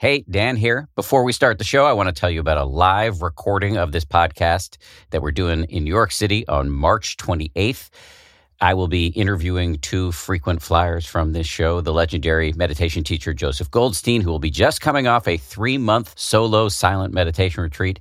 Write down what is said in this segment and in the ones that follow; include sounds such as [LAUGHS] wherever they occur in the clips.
Hey, Dan here. Before we start the show, I want to tell you about a live recording of this podcast that we're doing in New York City on March 28th. I will be interviewing two frequent flyers from this show the legendary meditation teacher Joseph Goldstein, who will be just coming off a three month solo silent meditation retreat,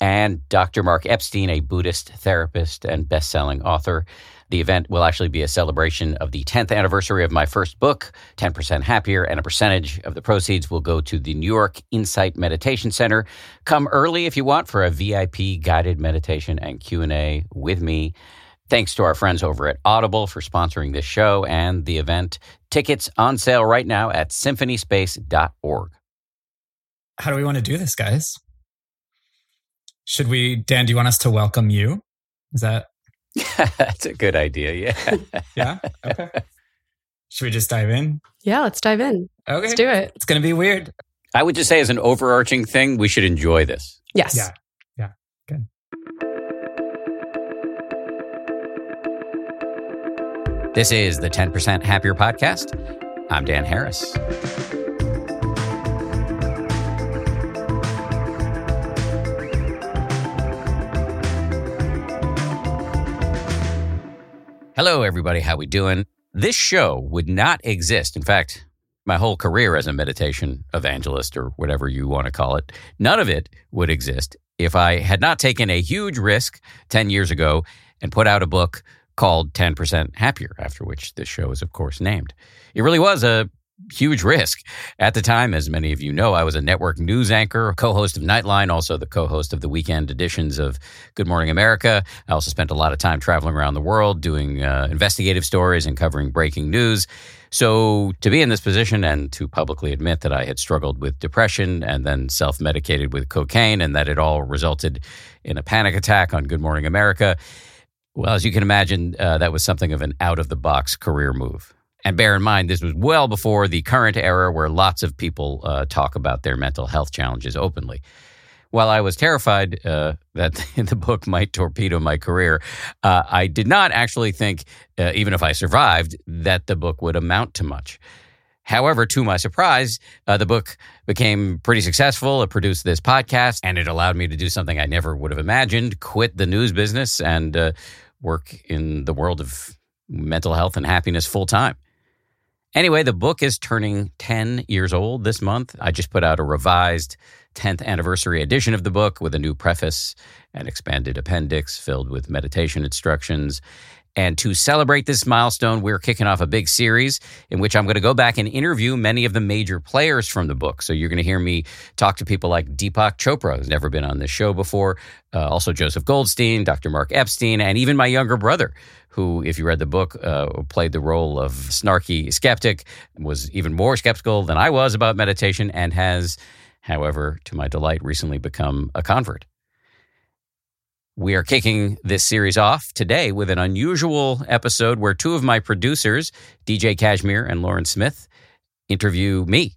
and Dr. Mark Epstein, a Buddhist therapist and best selling author. The event will actually be a celebration of the 10th anniversary of my first book, 10% Happier, and a percentage of the proceeds will go to the New York Insight Meditation Center. Come early if you want for a VIP guided meditation and Q&A with me. Thanks to our friends over at Audible for sponsoring this show and the event. Tickets on sale right now at symphonyspace.org. How do we want to do this, guys? Should we, Dan, do you want us to welcome you? Is that [LAUGHS] That's a good idea. Yeah. yeah. Okay. Should we just dive in? Yeah, let's dive in. Okay. Let's do it. It's going to be weird. I would just say, as an overarching thing, we should enjoy this. Yes. Yeah. Yeah. Good. This is the 10% Happier Podcast. I'm Dan Harris. Hello, everybody. How we doing? This show would not exist. In fact, my whole career as a meditation evangelist, or whatever you want to call it, none of it would exist if I had not taken a huge risk 10 years ago and put out a book called 10% Happier, after which this show is, of course, named. It really was a huge risk. At the time, as many of you know, I was a network news anchor, co host of Nightline, also the co host of the weekend editions of Good Morning America. I also spent a lot of time traveling around the world doing uh, investigative stories and covering breaking news. So, to be in this position and to publicly admit that I had struggled with depression and then self medicated with cocaine and that it all resulted in a panic attack on Good Morning America, well, as you can imagine, uh, that was something of an out of the box career move. And bear in mind, this was well before the current era where lots of people uh, talk about their mental health challenges openly. While I was terrified uh, that [LAUGHS] the book might torpedo my career, uh, I did not actually think, uh, even if I survived, that the book would amount to much. However, to my surprise, uh, the book became pretty successful. It produced this podcast, and it allowed me to do something I never would have imagined quit the news business and uh, work in the world of mental health and happiness full time. Anyway, the book is turning 10 years old this month. I just put out a revised 10th anniversary edition of the book with a new preface and expanded appendix filled with meditation instructions. And to celebrate this milestone, we're kicking off a big series in which I'm going to go back and interview many of the major players from the book. So you're going to hear me talk to people like Deepak Chopra, who's never been on this show before, uh, also Joseph Goldstein, Dr. Mark Epstein, and even my younger brother, who, if you read the book, uh, played the role of snarky skeptic, was even more skeptical than I was about meditation, and has, however, to my delight, recently become a convert. We are kicking this series off today with an unusual episode where two of my producers, DJ Cashmere and Lauren Smith, interview me.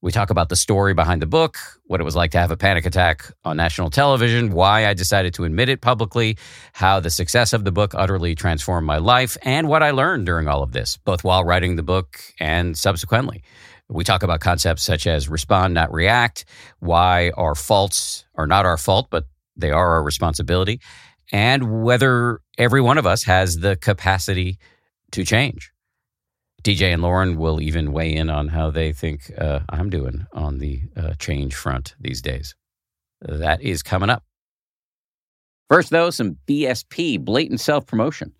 We talk about the story behind the book, what it was like to have a panic attack on national television, why I decided to admit it publicly, how the success of the book utterly transformed my life, and what I learned during all of this, both while writing the book and subsequently. We talk about concepts such as respond, not react, why our faults are not our fault, but they are our responsibility, and whether every one of us has the capacity to change. DJ and Lauren will even weigh in on how they think uh, I'm doing on the uh, change front these days. That is coming up. First, though, some BSP, blatant self promotion.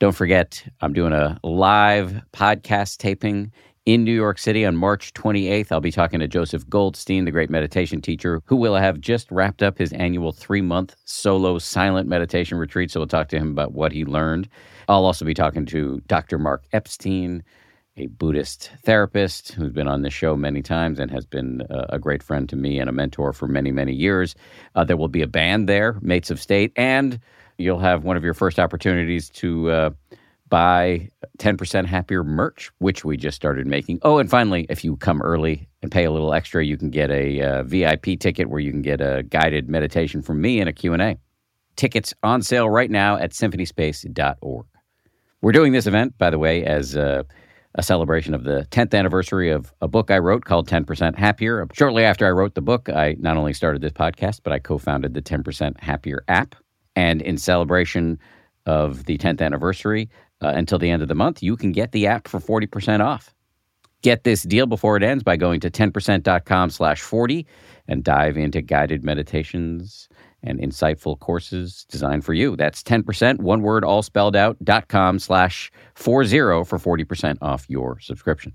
Don't forget, I'm doing a live podcast taping in New York City on March 28th. I'll be talking to Joseph Goldstein, the great meditation teacher, who will have just wrapped up his annual three month solo silent meditation retreat. So we'll talk to him about what he learned. I'll also be talking to Dr. Mark Epstein, a Buddhist therapist who's been on the show many times and has been a great friend to me and a mentor for many, many years. Uh, there will be a band there, Mates of State, and you'll have one of your first opportunities to. Uh, buy 10% happier merch, which we just started making. Oh, and finally, if you come early and pay a little extra, you can get a uh, VIP ticket where you can get a guided meditation from me and a Q&A. Tickets on sale right now at symphonyspace.org. We're doing this event, by the way, as uh, a celebration of the 10th anniversary of a book I wrote called 10% Happier. Shortly after I wrote the book, I not only started this podcast, but I co founded the 10% Happier app. And in celebration of the 10th anniversary, uh, until the end of the month, you can get the app for 40% off. Get this deal before it ends by going to 10%.com slash 40 and dive into guided meditations and insightful courses designed for you. That's 10%, one word, all spelled out, dot com slash 40 for 40% off your subscription.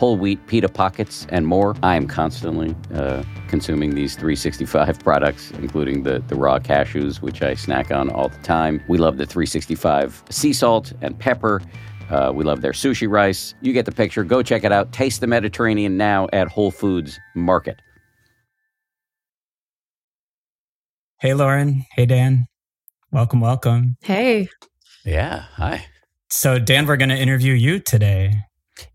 whole wheat pita pockets, and more. I am constantly uh, consuming these 365 [LAUGHS] products, including the, the raw cashews, which I snack on all the time. We love the 365 sea salt and pepper. Uh, we love their sushi rice. You get the picture. Go check it out. Taste the Mediterranean now at Whole Foods Market. Hey, Lauren. Hey, Dan. Welcome, welcome. Hey. Yeah. Hi. So, Dan, we're going to interview you today.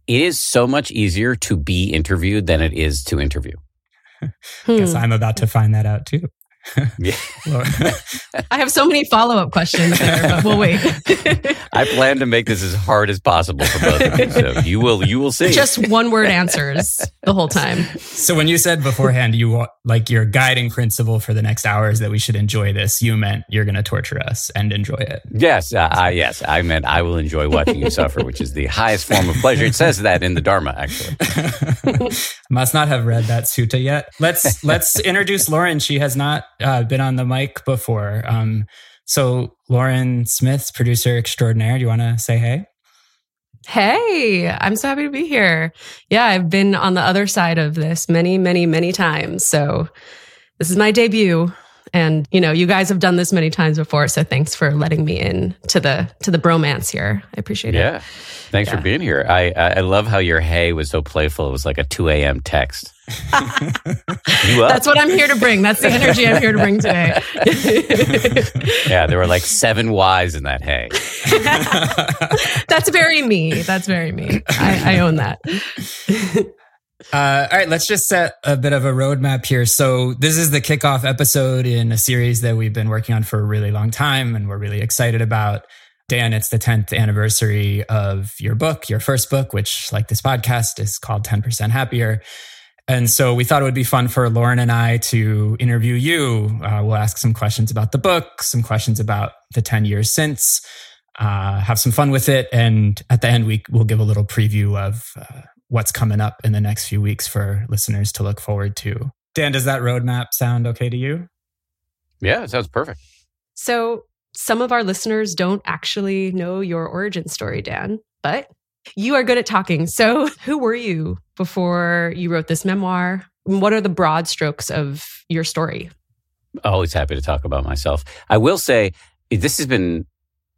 It is so much easier to be interviewed than it is to interview. [LAUGHS] Hmm. Guess I'm about to find that out too. [LAUGHS] yeah. [LAUGHS] I have so many follow up questions there, but we'll wait. [LAUGHS] I plan to make this as hard as possible for both of you. So you will you will see. Just one word answers the whole time. So when you said beforehand you like your guiding principle for the next hours that we should enjoy this, you meant you're going to torture us and enjoy it. Yes, uh, I, yes, I meant I will enjoy watching you suffer, which is the highest form of pleasure. It says that in the Dharma, actually. Must not have read that sutta yet. Let's let's introduce Lauren. She has not uh, I've been on the mic before. Um, so, Lauren Smith, producer extraordinaire, do you want to say hey? Hey, I'm so happy to be here. Yeah, I've been on the other side of this many, many, many times. So, this is my debut and you know you guys have done this many times before so thanks for letting me in to the to the bromance here i appreciate yeah. it yeah thanks yeah. for being here i i love how your hey was so playful it was like a 2 a.m text that's what i'm here to bring. That's the energy i'm here to bring today. [LAUGHS] Yeah there were like seven y's in that hey [LAUGHS] that's very me. That's very me. I, I own that. [LAUGHS] Uh, all right, let's just set a bit of a roadmap here. So, this is the kickoff episode in a series that we've been working on for a really long time and we're really excited about. Dan, it's the 10th anniversary of your book, your first book, which, like this podcast, is called 10% Happier. And so we thought it would be fun for Lauren and I to interview you. Uh, we'll ask some questions about the book, some questions about the 10 years since, uh, have some fun with it. And at the end, we will give a little preview of uh, what's coming up in the next few weeks for listeners to look forward to. Dan, does that roadmap sound okay to you? Yeah, it sounds perfect. So, some of our listeners don't actually know your origin story, Dan, but you are good at talking. So, [LAUGHS] who were you before you wrote this memoir? What are the broad strokes of your story? Always happy to talk about myself. I will say this has been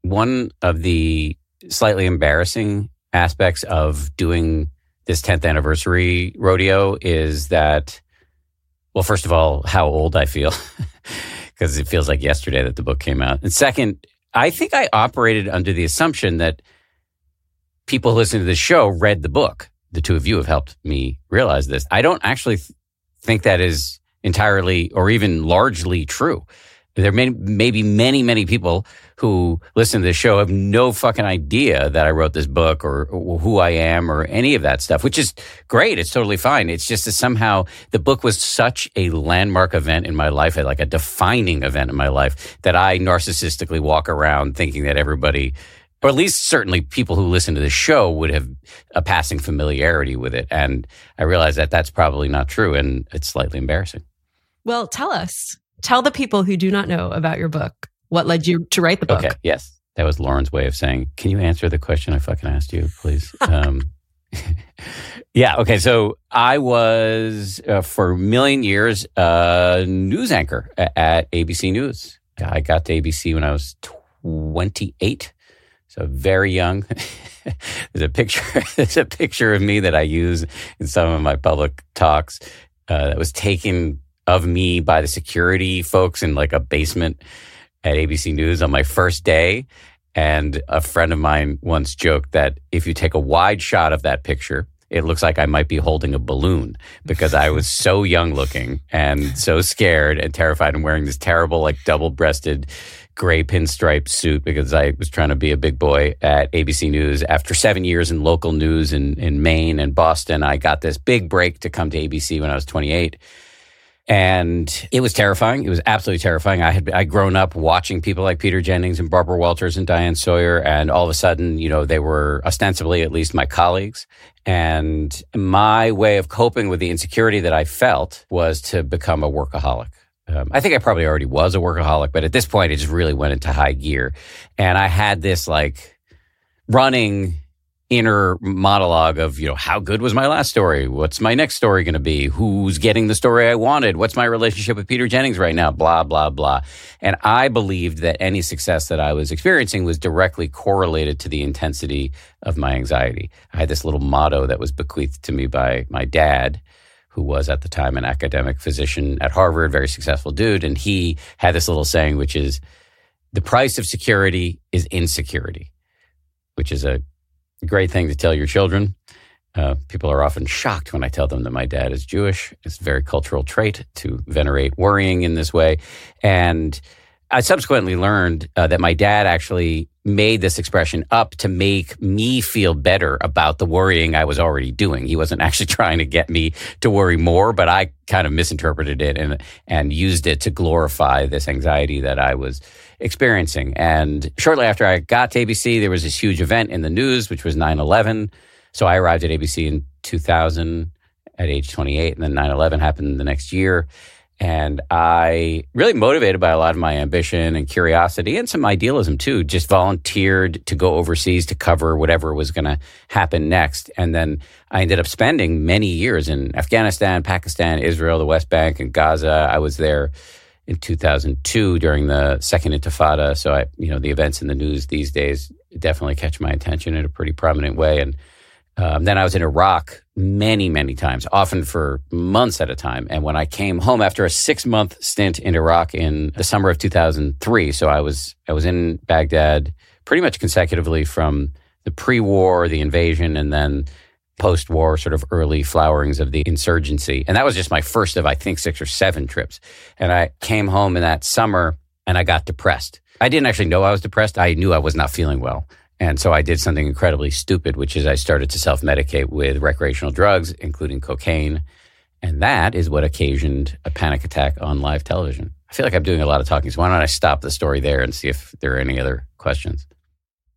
one of the slightly embarrassing aspects of doing this 10th anniversary rodeo is that, well, first of all, how old I feel, [LAUGHS] because it feels like yesterday that the book came out. And second, I think I operated under the assumption that people listening to the show read the book. The two of you have helped me realize this. I don't actually th- think that is entirely or even largely true. There may, may be many, many people who listen to the show have no fucking idea that I wrote this book or, or, who I am or any of that stuff, which is great. It's totally fine. It's just that somehow the book was such a landmark event in my life, like a defining event in my life, that I narcissistically walk around thinking that everybody or at least certainly people who listen to the show would have a passing familiarity with it. And I realize that that's probably not true. And it's slightly embarrassing. Well, tell us, tell the people who do not know about your book what led you to write the book. Okay. Yes. That was Lauren's way of saying, can you answer the question I fucking asked you, please? [LAUGHS] Um, [LAUGHS] yeah. Okay. So I was, uh, for a million years, a news anchor at ABC News. I got to ABC when I was 28 so very young. [LAUGHS] there's a picture. [LAUGHS] there's a picture of me that I use in some of my public talks. Uh, that was taken of me by the security folks in like a basement at ABC News on my first day. And a friend of mine once joked that if you take a wide shot of that picture, it looks like I might be holding a balloon because I was so young looking and so scared and terrified and wearing this terrible, like double breasted gray pinstripe suit because I was trying to be a big boy at ABC News. After seven years in local news in, in Maine and Boston, I got this big break to come to ABC when I was 28. And it was terrifying. It was absolutely terrifying. I had I'd grown up watching people like Peter Jennings and Barbara Walters and Diane Sawyer, and all of a sudden, you know, they were ostensibly at least my colleagues. And my way of coping with the insecurity that I felt was to become a workaholic. Um, I think I probably already was a workaholic, but at this point, it just really went into high gear. And I had this like running inner monologue of, you know, how good was my last story? What's my next story going to be? Who's getting the story I wanted? What's my relationship with Peter Jennings right now? Blah, blah, blah. And I believed that any success that I was experiencing was directly correlated to the intensity of my anxiety. I had this little motto that was bequeathed to me by my dad who was at the time an academic physician at Harvard, very successful dude. And he had this little saying, which is the price of security is insecurity, which is a great thing to tell your children. Uh, people are often shocked when I tell them that my dad is Jewish. It's a very cultural trait to venerate worrying in this way. And I subsequently learned uh, that my dad actually made this expression up to make me feel better about the worrying I was already doing. He wasn't [LAUGHS] actually trying to get me to worry more, but I kind of misinterpreted it and and used it to glorify this anxiety that I was experiencing. And shortly after I got to ABC, there was this huge event in the news, which was 9/11. So I arrived at ABC in 2000 at age 28, and then 9/11 happened the next year. And I really motivated by a lot of my ambition and curiosity and some idealism too, just volunteered to go overseas to cover whatever was going to happen next. And then I ended up spending many years in Afghanistan, Pakistan, Israel, the West Bank, and Gaza. I was there in 2002 during the second intifada. So I, you know, the events in the news these days definitely catch my attention in a pretty prominent way. And um, then I was in Iraq many, many times, often for months at a time. And when I came home after a six month stint in Iraq in the summer of 2003, so I was I was in Baghdad pretty much consecutively from the pre-war, the invasion, and then post-war sort of early flowerings of the insurgency. And that was just my first of I think six or seven trips. And I came home in that summer and I got depressed. I didn't actually know I was depressed. I knew I was not feeling well. And so I did something incredibly stupid, which is I started to self medicate with recreational drugs, including cocaine. And that is what occasioned a panic attack on live television. I feel like I'm doing a lot of talking, so why don't I stop the story there and see if there are any other questions?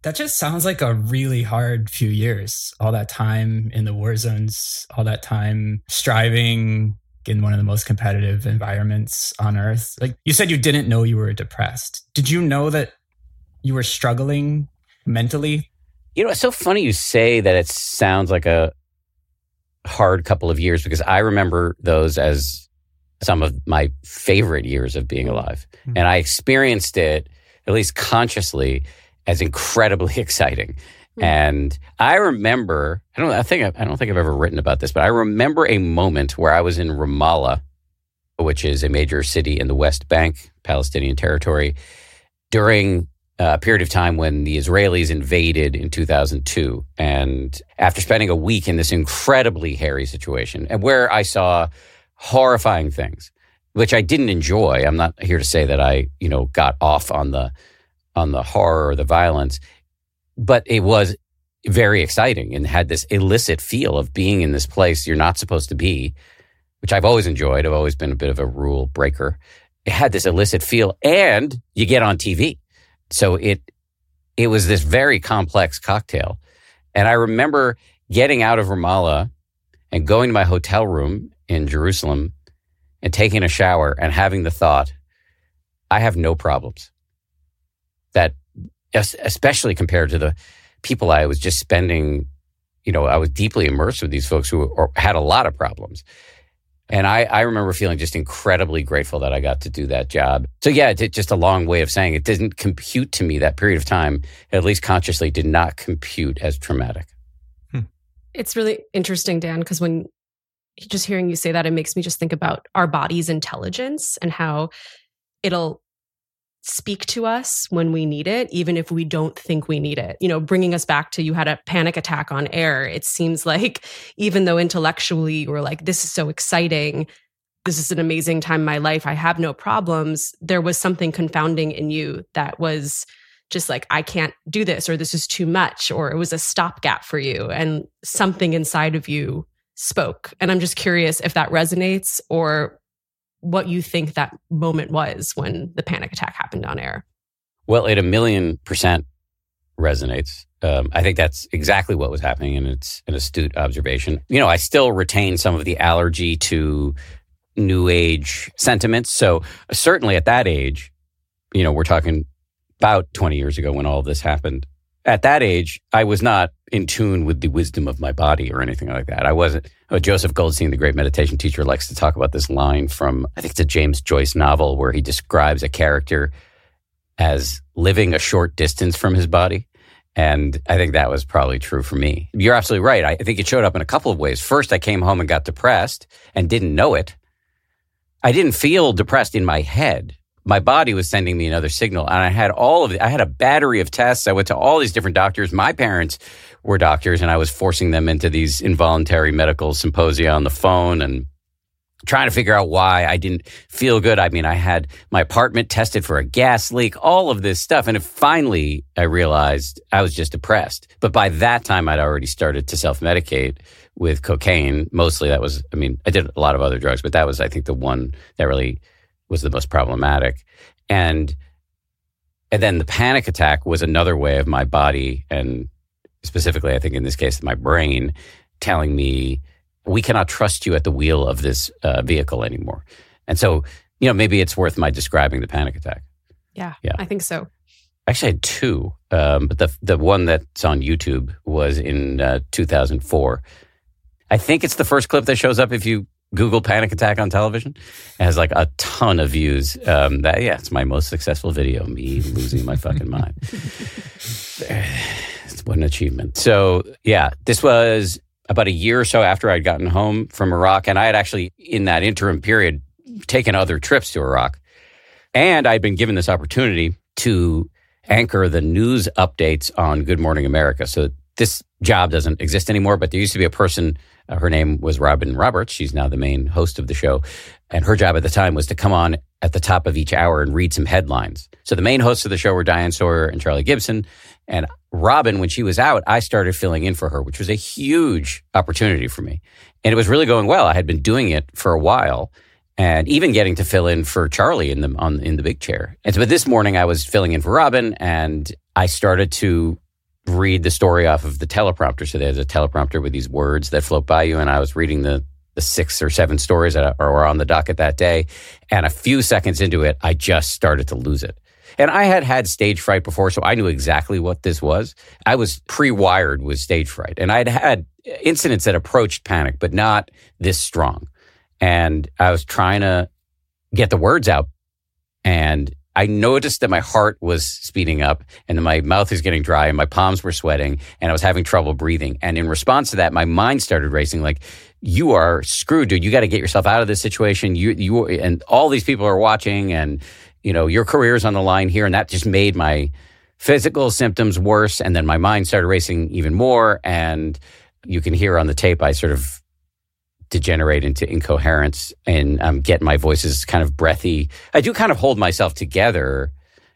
That just sounds like a really hard few years. All that time in the war zones, all that time striving in one of the most competitive environments on earth. Like you said, you didn't know you were depressed. Did you know that you were struggling mentally? You know, it's so funny you say that it sounds like a hard couple of years because I remember those as some of my favorite years of being alive. Mm-hmm. And I experienced it, at least consciously, as incredibly [LAUGHS] exciting. Mm-hmm. And I remember, I don't I think I don't think I've ever written about this, but I remember a moment where I was in Ramallah, which is a major city in the West Bank, Palestinian territory, during a period of time when the Israelis invaded in 2002. And after spending a week in this incredibly hairy situation, and where I saw horrifying things, which I didn't enjoy. I'm not here to say that I, you know, got off on the on the horror or the violence, but it was very exciting and had this illicit feel of being in this place you're not supposed to be, which I've always enjoyed. I've always been a bit of a rule breaker. It had this illicit feel, and you get on TV, so it it was this very complex cocktail. And I remember getting out of Ramallah and going to my hotel room in Jerusalem and taking a shower and having the thought, I have no problems. That, especially compared to the people I was just spending, you know, I was deeply immersed with these folks who had a lot of problems. And I, I remember feeling just incredibly grateful that I got to do that job. So, yeah, it's just a long way of saying it didn't compute to me that period of time, at least consciously, did not compute as traumatic. Hmm. It's really interesting, Dan, because when just hearing you say that, it makes me just think about our body's intelligence and how it'll speak to us when we need it, even if we don't think we need it. You know, bringing us back to you had a panic attack on air. It seems like [LAUGHS] even though intellectually we're like, this is so exciting, this is an amazing time in my life, I have no problems, there was something confounding in you that was just like, I can't do this, or this is too much, or it was a stopgap for you. And something inside of you spoke. And I'm just curious if that resonates or what you think that moment was when the panic attack happened on air. Well, it a million percent resonates. Um, I think that's exactly what was happening, and it's an astute observation. You know, I still retain some of the allergy to new age sentiments. So, certainly at that age, you know, we're talking about 20 years ago when all this happened at that age, I was not in tune with the wisdom of my body or anything like that. I wasn't. Oh, Joseph Goldstein, the great meditation teacher, likes to talk about this line from, I think it's a James Joyce novel where he describes a character as living a short distance from his body. And I think that was probably true for me. You're absolutely right. I think it showed up in a couple of ways. First, I came home and got depressed and didn't know it. I didn't feel depressed in my head my body was sending me another signal and i had all of it i had a battery of tests. I went to all these different doctors. My parents were doctors and i was forcing them into these involuntary medical symposia on the phone and trying to figure out why i didn't feel good. I mean i had my apartment tested for a gas leak all of this stuff and finally i realized i was just depressed. But by that time i'd already started to self-medicate with cocaine. Mostly that was i mean i did a lot of other drugs but that was i think the one that really was the most problematic. And and then the panic attack was another way of my body and specifically I think in this case my brain telling me we cannot trust you at the wheel of this uh, vehicle anymore. And so, you know, maybe it's worth my describing the panic attack. Yeah, yeah. I think so. Actually, I had two, um, but the the one that's on YouTube was in uh, 2004. I think it's the first clip that shows up if you Google panic attack on television. It has like a ton of views. Um, that yeah, it's my most successful video. Me losing my fucking [LAUGHS] mind. It's [SIGHS] what an achievement. So yeah, this was about a year or so after I'd gotten home from Iraq, and I had actually in that interim period taken other trips to Iraq, and I'd been given this opportunity to anchor the news updates on Good Morning America. So this job doesn't exist anymore, but there used to be a person uh, her name was Robin Roberts. She's now the main host of the show. And her job at the time was to come on at the top of each hour and read some headlines. So the main hosts of the show were Diane Sawyer and Charlie Gibson. And Robin, when she was out, I started filling in for her, which was a huge opportunity for me. And it was really going well. I had been doing it for a while and even getting to fill in for Charlie in the on in the big chair. And so, but this morning I was filling in for Robin, and I started to read the story off of the teleprompter. So there's a teleprompter with these words that float by you, and I was reading the the six or seven stories that were on the docket that day, and a few seconds into it, I just started to lose it. And I had had stage fright before, so I knew exactly what this was. I was pre wired with stage fright, and I'd had incidents that approached panic, but not this strong. And I was trying to get the words out, and I noticed that my heart was speeding up and my mouth was getting dry and my palms were sweating and I was having trouble breathing. And in response to that, my mind started racing like, you are screwed, dude. You got to get yourself out of this situation. You, you, and all these people are watching and you know, your career is on the line here. And that just made my physical symptoms worse. And then my mind started racing even more. And you can hear on the tape, I sort of degenerate into incoherence and um, get my voices kind of breathy. I do kind of hold myself together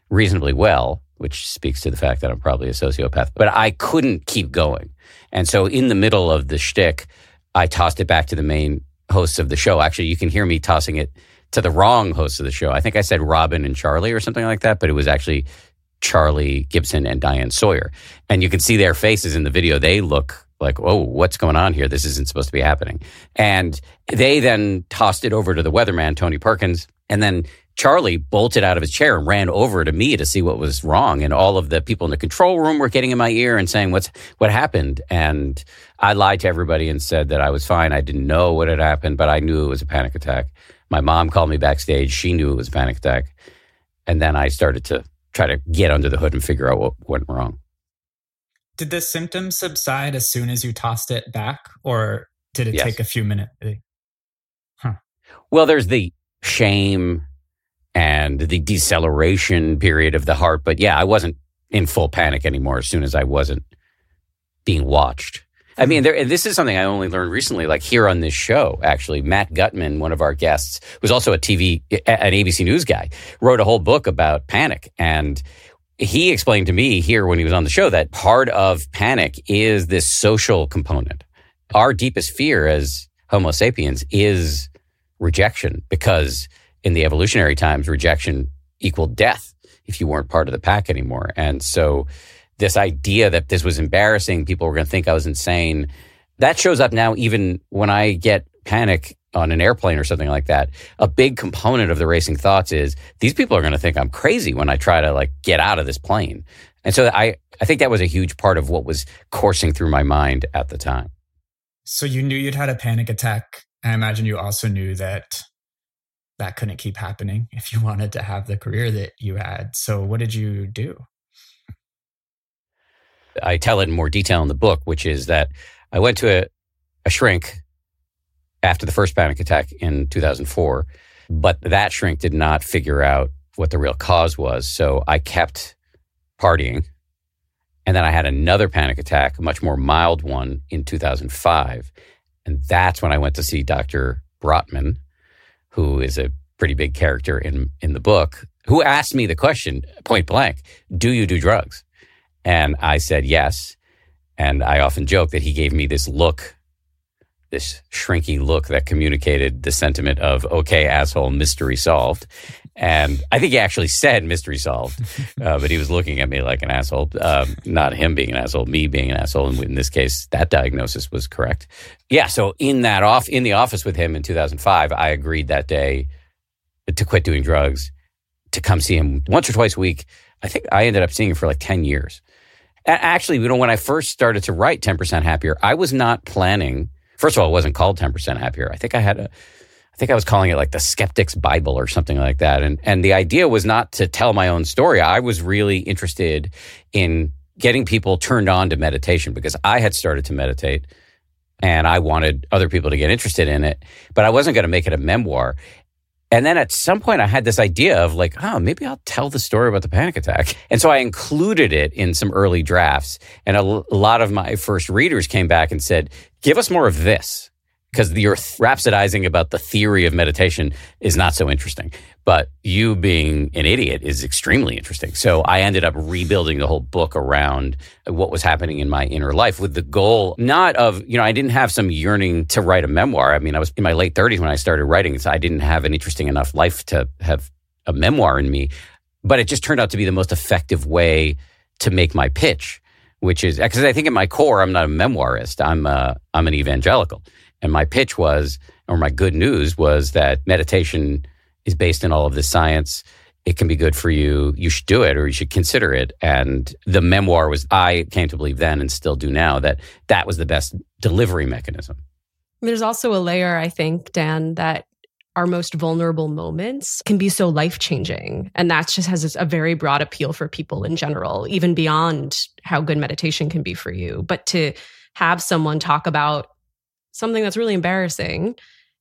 reasonably well, which speaks to the fact that I'm probably a sociopath, but I couldn't keep going. And so in the middle of the shtick, I tossed it back to the main hosts of the show. Actually, you can hear me tossing it to the wrong hosts of the show. I think I said Robin and Charlie or something like that, but it was actually Charlie Gibson and Diane Sawyer. And you can see their faces in the video. They look like, oh, what's going on here? This isn't supposed to be happening. And they then tossed it over to the weatherman, Tony Perkins. And then Charlie bolted out of his chair and ran over to me to see what was wrong. And all of the people in the control room were getting in my ear and saying, What's what happened? And I lied to everybody and said that I was fine. I didn't know what had happened, but I knew it was a panic attack. My mom called me backstage. She knew it was a panic attack. And then I started to try to get under the hood and figure out what went wrong. Did the symptoms subside as soon as you tossed it back, or did it yes. take a few minutes? Eh, huh. Well, there's the shame and the deceleration period of the heart. But yeah, I wasn't in full panic anymore as soon as I wasn't being watched. I mean, hmm. there, this is something I only learned recently, like here on this show, actually. Matt Gutman, one of our guests, who's also a TV, an ABC News guy, wrote a whole book about panic. And he explained to me here when he was on the show that part of panic is this social component. Our deepest fear as Homo sapiens is rejection because in the evolutionary times, rejection equaled death if you weren't part of the pack anymore. And so this idea that this was embarrassing, people were going to think I was insane. That shows up now, even when I get panic on an airplane or something like that. A big component of the racing thoughts is these people are going to think I'm crazy when I try to like get out of this plane. And so I, I think that was a huge part of what was coursing through my mind at the time. So you knew you'd had a panic attack. I imagine you also knew that that couldn't keep happening [LAUGHS] if you wanted to have the career that you had. So what did you do? I tell it in more detail in the book, which is that I went to a, a shrink after the first panic attack in 2004, but that shrink did not figure out what the real cause was. So I kept partying. And then I had another panic attack, a much more mild one in 2005. And that's when I went to see Dr. Brotman, who is a pretty big character in, in the book, who asked me the question point blank Do you do drugs? And I said yes. And I often joke that he gave me this look, this shrinky look that communicated the sentiment of, okay, asshole, mystery solved. And I think he actually said mystery solved, [LAUGHS] uh, but he was looking at me like an asshole. Um, not him being an asshole, me being an asshole. And in this case, that diagnosis was correct. Yeah. So in that off, in the office with him in 2005, I agreed that day to quit doing drugs, to come see him once or twice a week. I think I ended up seeing him for like 10 years. Actually, you know, when I first started to write 10% Happier, I was not planning. First of all, it wasn't called 10% Happier. I think I had a, I think I was calling it like the Skeptic's Bible or something like that. And, and the idea was not to tell my own story. I was really interested in getting people turned on to meditation because I had started to meditate and I wanted other people to get interested in it, but I wasn't going to make it a memoir. And then at some point, I had this idea of like, oh, maybe I'll tell the story about the panic attack. And so I included it in some early drafts. And a, lot of my first readers came back and said, give us more of this. Because you're rhapsodizing about the theory of meditation is not so interesting. But you being an idiot is extremely interesting. So I ended up rebuilding the whole book around what was happening in my inner life with the goal not of, you know, I didn't have some yearning to write a memoir. I mean, I was in my late 30s when I started writing, so I didn't have an interesting enough life to have a memoir in me. But it just turned out to be the most effective way to make my pitch, which is because I think at my core, I'm not a memoirist. I'm a, I'm an evangelical. And my pitch was, or my good news was that meditation is based in all of this science. It can be good for you. You should do it or you should consider it. And the memoir was, I came to believe then and still do now that that was the best delivery mechanism. There's also a layer, I think, Dan, that our most vulnerable moments can be so life changing. And that just has a very broad appeal for people in general, even beyond how good meditation can be for you. But to have someone talk about something that's really embarrassing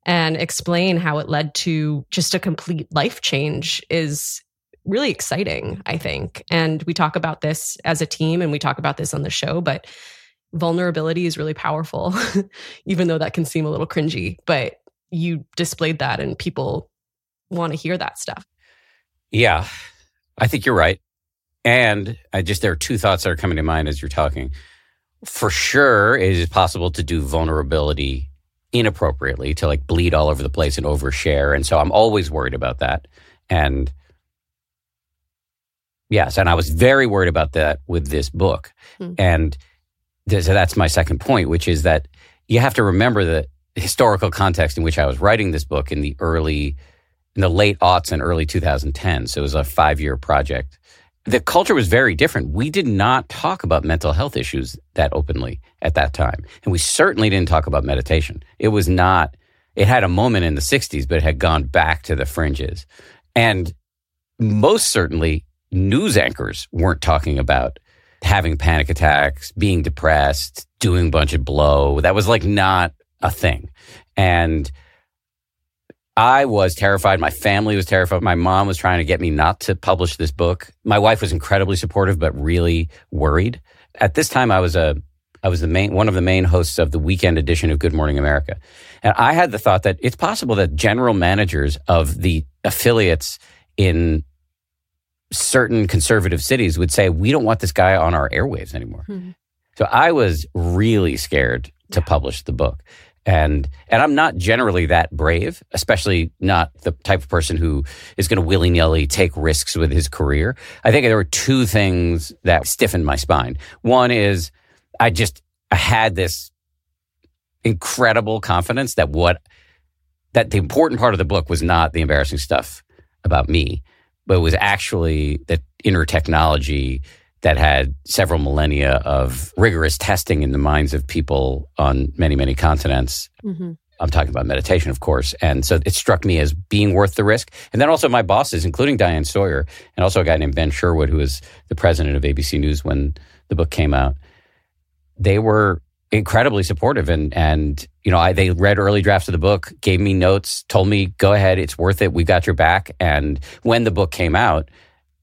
and explain how it led to just a complete life change is really exciting, I think. And we talk about this as a team and we talk about this on the show, but vulnerability is really powerful, [LAUGHS] even though that can seem a little cringy. But you displayed that and people want to hear that stuff. Yeah, I think you're right. And I just, there are two thoughts that are coming to mind as you're talking. For sure, it is possible to do vulnerability inappropriately to like bleed all over the place and overshare. And so I'm always worried about that. And yes, and I was very worried about that with this book. Hmm. And th- so that's my second point, which is that you have to remember the historical context in which I was writing this book in the early, in the late aughts and early 2010. So it was a five year project the culture was very different. We did not talk about mental health issues that openly at that time. And we certainly didn't talk about meditation. It was not, it had a moment in the 60s, but it had gone back to the fringes. And most certainly, news anchors weren't talking about having panic attacks, being depressed, doing a bunch of blow. That was like not a thing. And I was terrified. My family was terrified. My mom was trying to get me not to publish this book. My wife was incredibly supportive, but really worried. At this time, I was a I was the main one of the main hosts of the weekend edition of Good Morning America, and I had the thought that it's possible that general managers of the affiliates in certain conservative cities would say, "We don't want this guy on our airwaves anymore." Mm-hmm. So I was really scared to yeah. publish the book and and I'm not generally that brave, especially not the type of person who is going to willy nilly take risks with his career. I think there were two things that stiffened my spine. One is I just I had this incredible confidence that what that the important part of the book was not the embarrassing stuff about me, but was actually the inner technology that had several millennia of rigorous testing in the minds of people on many, many continents. Mm-hmm. I'm talking about meditation, of course. And so it struck me as being worth the risk. And then also my bosses, including Diane Sawyer, and also a guy named Ben Sherwood, who was the president of ABC News when the book came out, they were incredibly supportive. And, and you know, I, they read early drafts of the book, gave me notes, told me, go ahead, it's worth it. We've got your back. And when the book came out,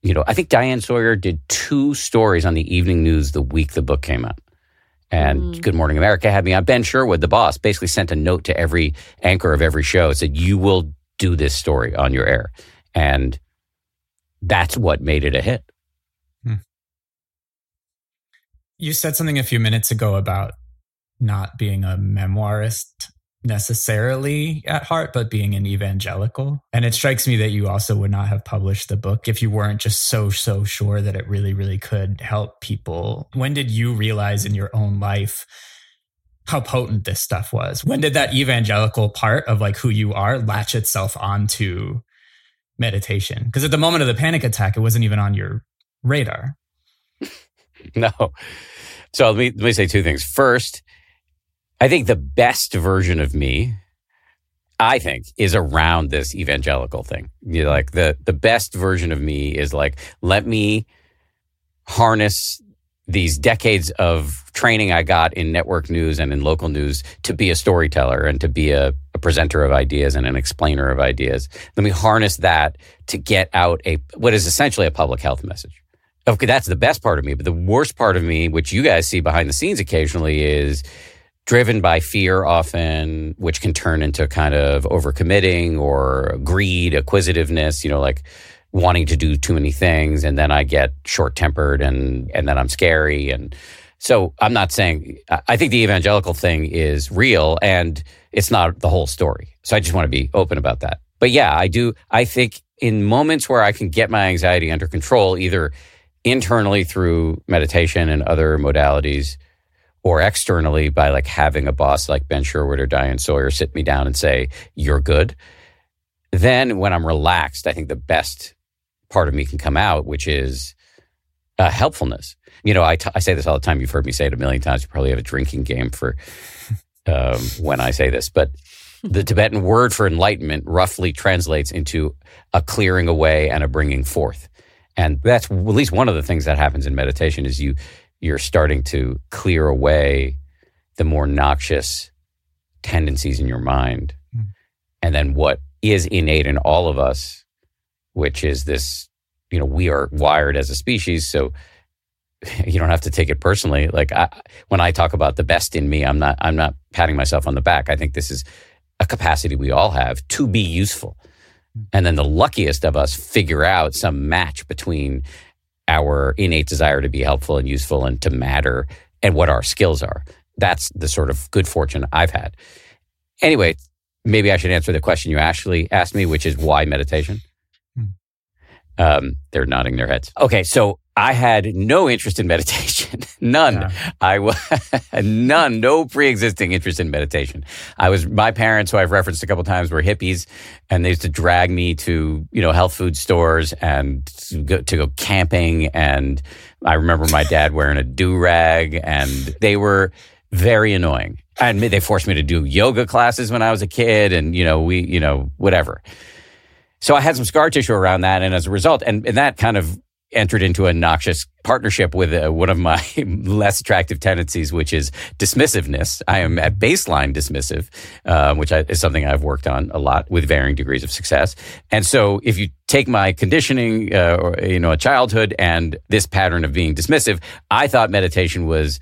you know, I think Diane Sawyer did two stories on the evening news the week the book came out. And mm. Good Morning America had me on. Ben Sherwood, the boss, basically sent a note to every anchor of every show, said, You will do this story on your air. And that's what made it a hit. Hmm. You said something a few minutes ago about not being a memoirist necessarily at heart, but being an evangelical. And it strikes me that you also would not have published the book if you weren't just so, so sure that it really, really could help people. When did you realize in your own life how potent this stuff was? When did that evangelical part of like who you are latch itself onto meditation? Because at the moment of the panic attack, it wasn't even on your radar. [LAUGHS] no. So let me, let me say two things. First, I think the best version of me, I think, is around this evangelical thing. You know, like the the best version of me is like, let me harness these decades of training I got in network news and in local news to be a storyteller and to be a, a, presenter of ideas and an explainer of ideas. Let me harness that to get out a what is essentially a public health message. Okay, that's the best part of me. But the worst part of me, which you guys see behind the scenes occasionally, is driven by fear often, which can turn into kind of overcommitting or greed, acquisitiveness, you know, like wanting to do too many things. And then I get short tempered and, and then I'm scary. And so I'm not saying, I think the evangelical thing is real and it's not the whole story. So I just want to be open about that. But yeah, I do. I think in moments where I can get my anxiety under control, either internally through meditation and other modalities, or externally by like having a boss like Ben Sherwood or Diane Sawyer sit me down and say, You're good. Then when I'm relaxed, I think the best part of me can come out, which is uh, helpfulness. You know, I, t- I say this all the time. You've heard me say it a million times. You probably have a drinking game for [LAUGHS] um, when I say this, but the Tibetan word for enlightenment roughly translates into a clearing away and a bringing forth. And that's at least one of the things that happens in meditation is you you're starting to clear away the more noxious tendencies in your mind. Mm. And then what is innate in all of us, which is this, you know, we are wired as a species. So [LAUGHS] you don't have to take it personally. Like I, when I talk about the best in me, I'm not, I'm not patting myself on the back. I think this is a capacity we all have to be useful. Hmm. And then the luckiest of us figure out some match between our innate desire to be helpful and useful and to matter and what our skills are. That's the sort of good fortune I've had. Anyway, maybe I should answer the question you actually asked me, which is why meditation? Hmm. Um, they're nodding their heads. Okay, so I had no interest in meditation. [LAUGHS] none. Yeah. I was [LAUGHS] none, no pre-existing interest in meditation. I was my parents, who I've referenced a couple times, were hippies, and they used to drag me to you know health food stores and to go, to go camping. And I remember my dad [LAUGHS] wearing a do rag, and they were very annoying. And they forced me to do yoga classes when I was a kid, and you know we you know whatever. So I had some scar tissue around that, and as a result, and, and that kind of entered into a noxious partnership with uh, one of my [LAUGHS] less attractive tendencies, which is dismissiveness. I am at baseline dismissive, uh, which I, is something I've worked on a lot with varying degrees of success. And so, if you take my conditioning, uh, or you know, a childhood and this pattern of being dismissive, I thought meditation was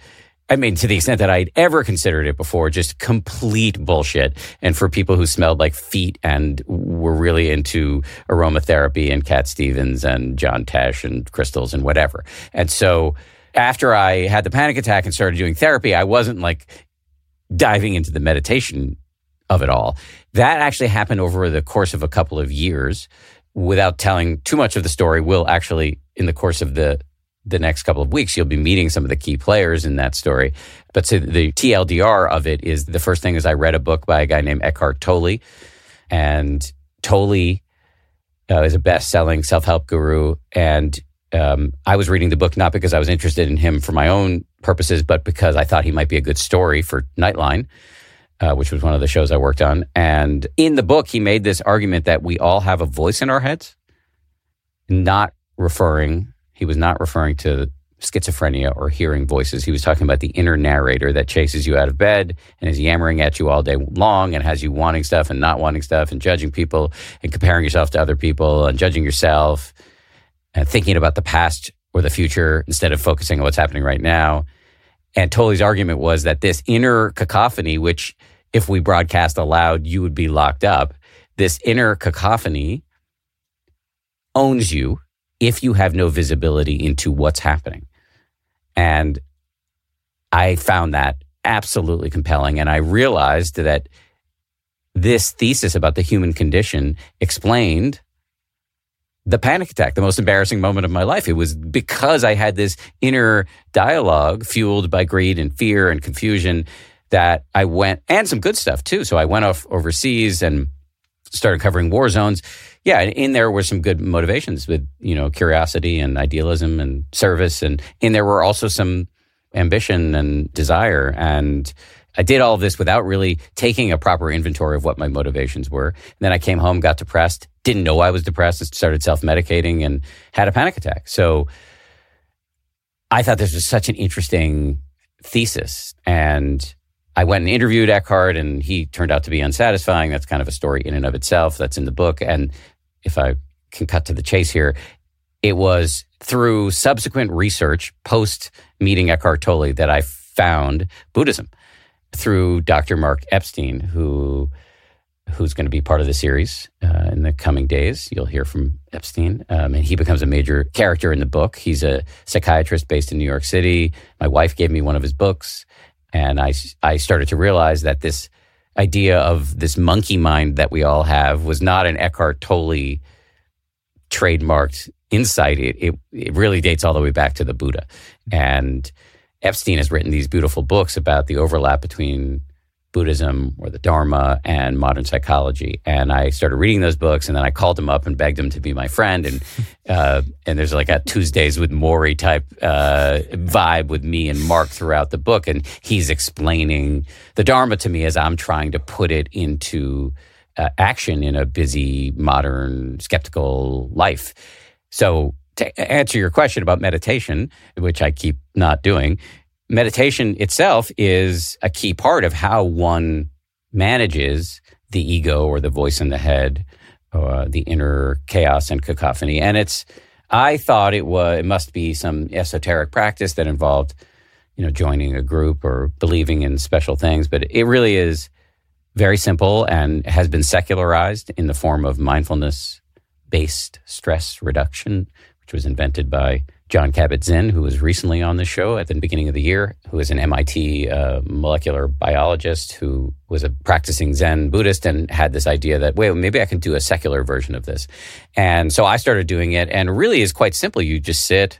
I mean, to the extent that I'd ever considered it before, just complete bullshit. And for people who smelled like feet and were really into aromatherapy and Cat Stevens and John Tesh and crystals and whatever. And so after I had the panic attack and started doing therapy, I wasn't like diving into the meditation of it all. That actually happened over the course of a couple of years. Without telling too much of the story, will actually, in the course of the the next couple of weeks, you'll be meeting some of the key players in that story. But so the TLDR of it is the first thing is I read a book by a guy named Eckhart Tolle, and Tolle uh, is a best-selling self-help guru, and um, I was reading the book not because I was interested in him for my own purposes, but because I thought he might be a good story for Nightline. Uh, which was one of the shows I worked on. And in the book, he made this argument that we all have a voice in our heads, not referring he was not referring to schizophrenia or hearing voices. He was talking about the inner narrator that chases you out of bed and is yammering at you all day long and has you wanting stuff and not wanting stuff and judging people and comparing yourself to other people and judging yourself and thinking about the past or the future instead of focusing on what's happening right now. And Tolle's argument was that this inner cacophony, which if we broadcast aloud, you would be locked up, this inner cacophony owns you if you have no visibility into what's happening. And I found that absolutely compelling. And I realized that this thesis about the human condition explained the panic attack, the most embarrassing moment of my life. It was because I had this inner dialogue fueled by greed and fear and confusion that I went, and some good stuff too. So I went off overseas and started covering war zones yeah, in there were some good motivations with you know curiosity and idealism and service, and in there were also some ambition and desire. And I did all this without really taking a proper inventory of what my motivations were. And then I came home, got depressed, didn't know I was depressed, and started self medicating, and had a panic attack. So I thought this was such an interesting thesis, and I went and interviewed Eckhart, and he turned out to be unsatisfying. That's kind of a story in and of itself. That's in the book. And if I can cut to the chase here, it was through subsequent research post meeting Eckhart Tolle that I found Buddhism. through Dr. Mark Epstein, who who's going to be part of the series uh, in the coming days. You'll hear from Epstein, um, and he becomes a major character in the book. He's a psychiatrist based in New York City. My wife gave me one of his books, and I I started to realize that this idea of this monkey mind that we all have was not an Eckhart Tolle trademarked insight. It, it, it really dates all the way back to the Buddha, and Epstein has written these beautiful books about the overlap between Buddhism or the Dharma and modern psychology. And I started reading those books, and then I called him up and begged him to be my friend. And [LAUGHS] uh, and there's like a Tuesdays with Morrie type uh, vibe with me and Mark throughout the book, and he's explaining the Dharma to me as I'm trying to put it into uh, action in a busy, modern, skeptical life. So to answer your question about meditation, which I keep not doing, meditation itself is a key part of how one manages the ego or the voice in the head, or the inner chaos and cacophony. And it's, I thought it was, it must be some esoteric practice that involved, you know, joining a group or believing in special things, but it really is very simple and has been secularized in the form of mindfulness based stress reduction, which was invented by Jon Kabat-Zinn, who was recently on the show at the beginning of the year, who is an MIT uh, molecular biologist who was a practicing Zen Buddhist and had this idea that, wait, maybe I can do a secular version of this. And so I started doing it, and really is quite simple. You just sit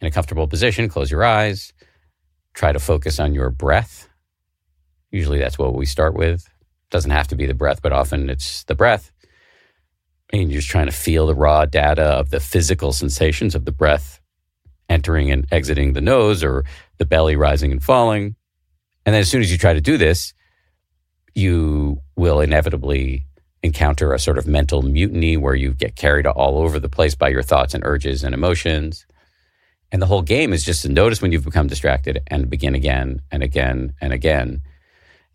in a comfortable position, close your eyes, try to focus on your breath. Usually that's what we start with. Doesn't have to be the breath, but often it's the breath. And you're just trying to feel the raw data of the physical sensations of the breath entering and exiting the nose or the belly rising and falling. And then as soon as you try to do this, you will inevitably encounter a sort of mental mutiny where you get carried all over the place by your thoughts and urges and emotions. And the whole game is just to notice when you've become distracted and begin again and again and again.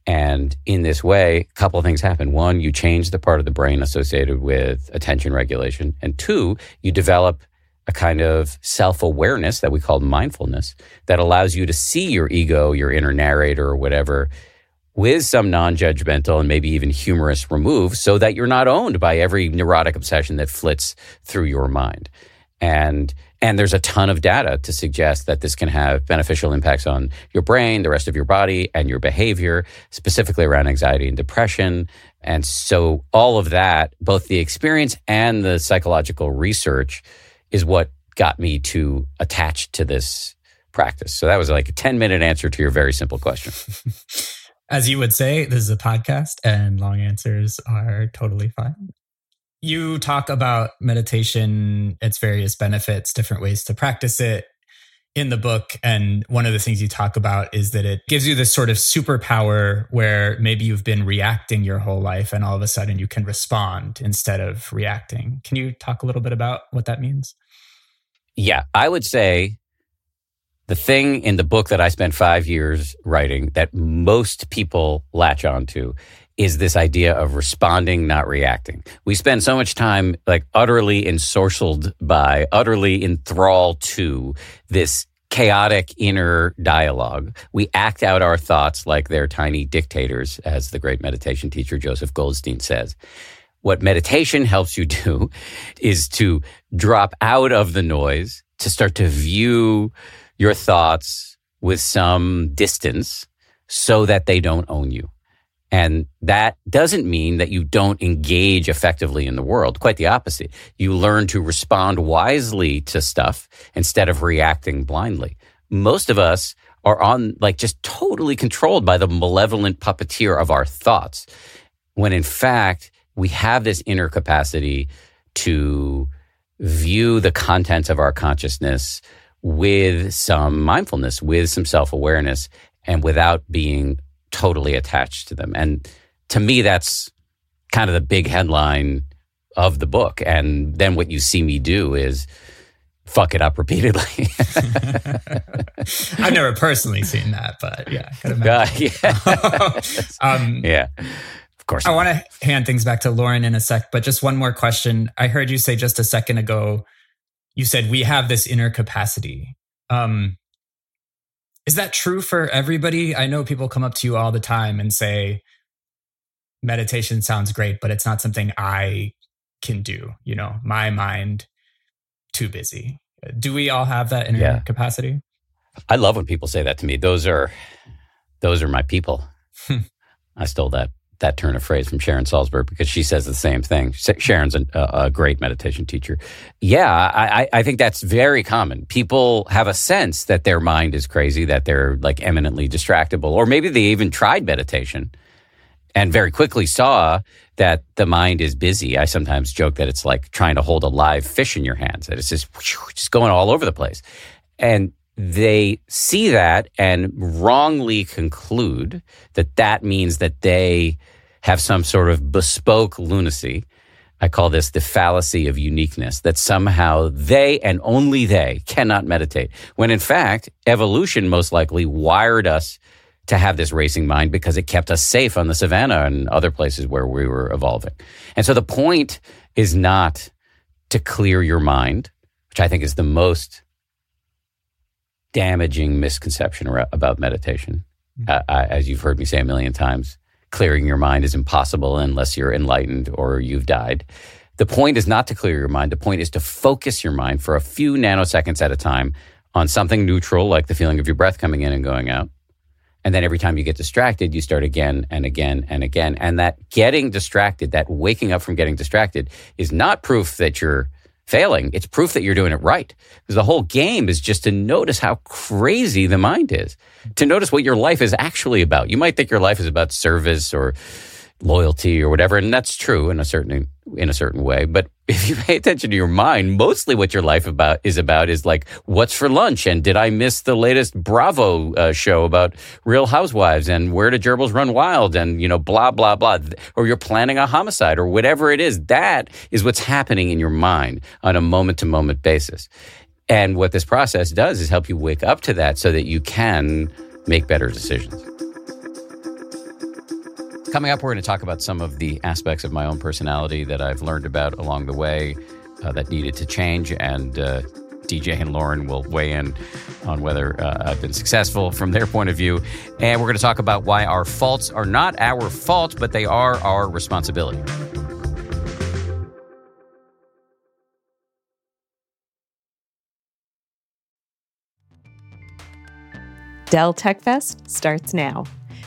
And in this way, a couple of things happen. One, you change the part of the brain associated with attention regulation. And two, you develop a kind of self awareness that we call mindfulness that allows you to see your ego, your inner narrator, or whatever, with some non judgmental and maybe even humorous remove so that you're not owned by every neurotic obsession that flits through your mind. And and there's a ton of data to suggest that this can have beneficial impacts on your brain, the rest of your body, and your behavior, specifically around anxiety and depression. And so all of that, both the experience and the psychological research, is what got me to attach to this practice. So that was like a 10 minute answer to your very simple question. [LAUGHS] As you would say, this is a podcast and long answers are totally fine. You talk about meditation, its various benefits, different ways to practice it in the book. And one of the things you talk about is that it gives you this sort of superpower where maybe you've been reacting your whole life and all of a sudden you can respond instead of reacting. Can you talk a little bit about what that means? Yeah, I would say the thing in the book that I spent five years writing that most people latch onto is this idea of responding, not reacting. We spend so much time like utterly ensorcelled by, utterly enthralled to this chaotic inner dialogue. We act out our thoughts like they're tiny dictators, as the great meditation teacher Joseph Goldstein says. What meditation helps you do [LAUGHS] is to drop out of the noise, to start to view your thoughts with some distance so that they don't own you. And that doesn't mean that you don't engage effectively in the world. Quite the opposite. You learn to respond wisely to stuff instead of reacting blindly. Most of us are on like just totally controlled by the malevolent puppeteer of our thoughts. When in fact, we have this inner capacity to view the contents of our consciousness with some mindfulness, with some self awareness, and without being totally attached to them. And to me, that's kind of the big headline of the book. And then what you see me do is fuck it up repeatedly. [LAUGHS] I've never personally seen that, but yeah, uh, yeah. [LAUGHS] um, yeah. Of course. I want to hand things back to Lauren in a sec, but just one more question. I heard you say just a second ago, you said we have this inner capacity. Um, Is that true for everybody? I know people come up to you all the time and say, meditation sounds great, but it's not something I can do. You know, my mind too busy. Do we all have that inner yeah. capacity? I love when people say that to me. Those are those are my people. Hmm. I stole that that turn of phrase from Sharon Salzberg because she says the same thing. Sharon's a, a great meditation teacher. Yeah, I, I think that's very common. People have a sense that their mind is crazy, that they're like eminently distractible, or maybe they even tried meditation and very quickly saw that the mind is busy. I sometimes joke that it's like trying to hold a live fish in your hands, that it's just, just going all over the place. And they see that and wrongly conclude that that means that they have some sort of bespoke lunacy. I call this the fallacy of uniqueness, that somehow they and only they cannot meditate. When in fact, evolution most likely wired us to have this racing mind because it kept us safe on the savannah and other places where we were evolving. And so the point is not to clear your mind, which I think is the most damaging misconception about meditation. Mm-hmm. Uh, I, as you've heard me say a million times, clearing your mind is impossible unless you're enlightened or you've died. The point is not to clear your mind. The point is to focus your mind for a few nanoseconds at a time on something neutral, like the feeling of your breath coming in and going out. And then every time you get distracted, you start again and again and again. And that getting distracted, that waking up from getting distracted, is not proof that you're failing. It's proof that you're doing it right. Because the whole game is just to notice how crazy the mind is, to notice what your life is actually about. You might think your life is about service or loyalty or whatever, and that's true in a certain in a certain way. But [LAUGHS] if you pay attention to your mind, mostly what your life about is about is like what's for lunch and did I miss the latest Bravo uh, show about Real Housewives and where do gerbils run wild and you know blah blah blah or you're planning a homicide or whatever it is. That is what's happening in your mind on a moment to moment basis. And what this process does is help you wake up to that so that you can make better decisions. Coming up, we're going to talk about some of the aspects of my own personality that I've learned about along the way uh, that needed to change. And uh, DJ and Lauren will weigh in on whether uh, I've been successful from their point of view. And we're going to talk about why our faults are not our fault, but they are our responsibility. Dell Tech Fest starts now.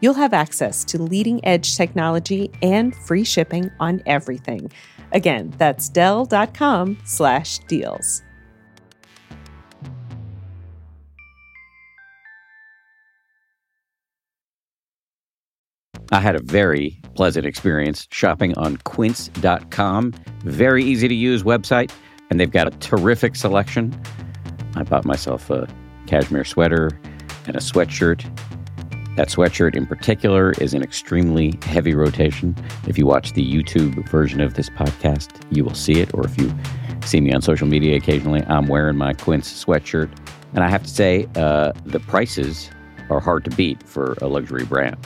you'll have access to leading edge technology and free shipping on everything. Again, that's Dell.com slash deals. I had a very pleasant experience shopping on quince.com. Very easy to use website, and they've got a terrific selection. I bought myself a cashmere sweater and a sweatshirt that sweatshirt in particular is an extremely heavy rotation. If you watch the YouTube version of this podcast, you will see it. Or if you see me on social media occasionally, I'm wearing my Quince sweatshirt. And I have to say, uh, the prices are hard to beat for a luxury brand.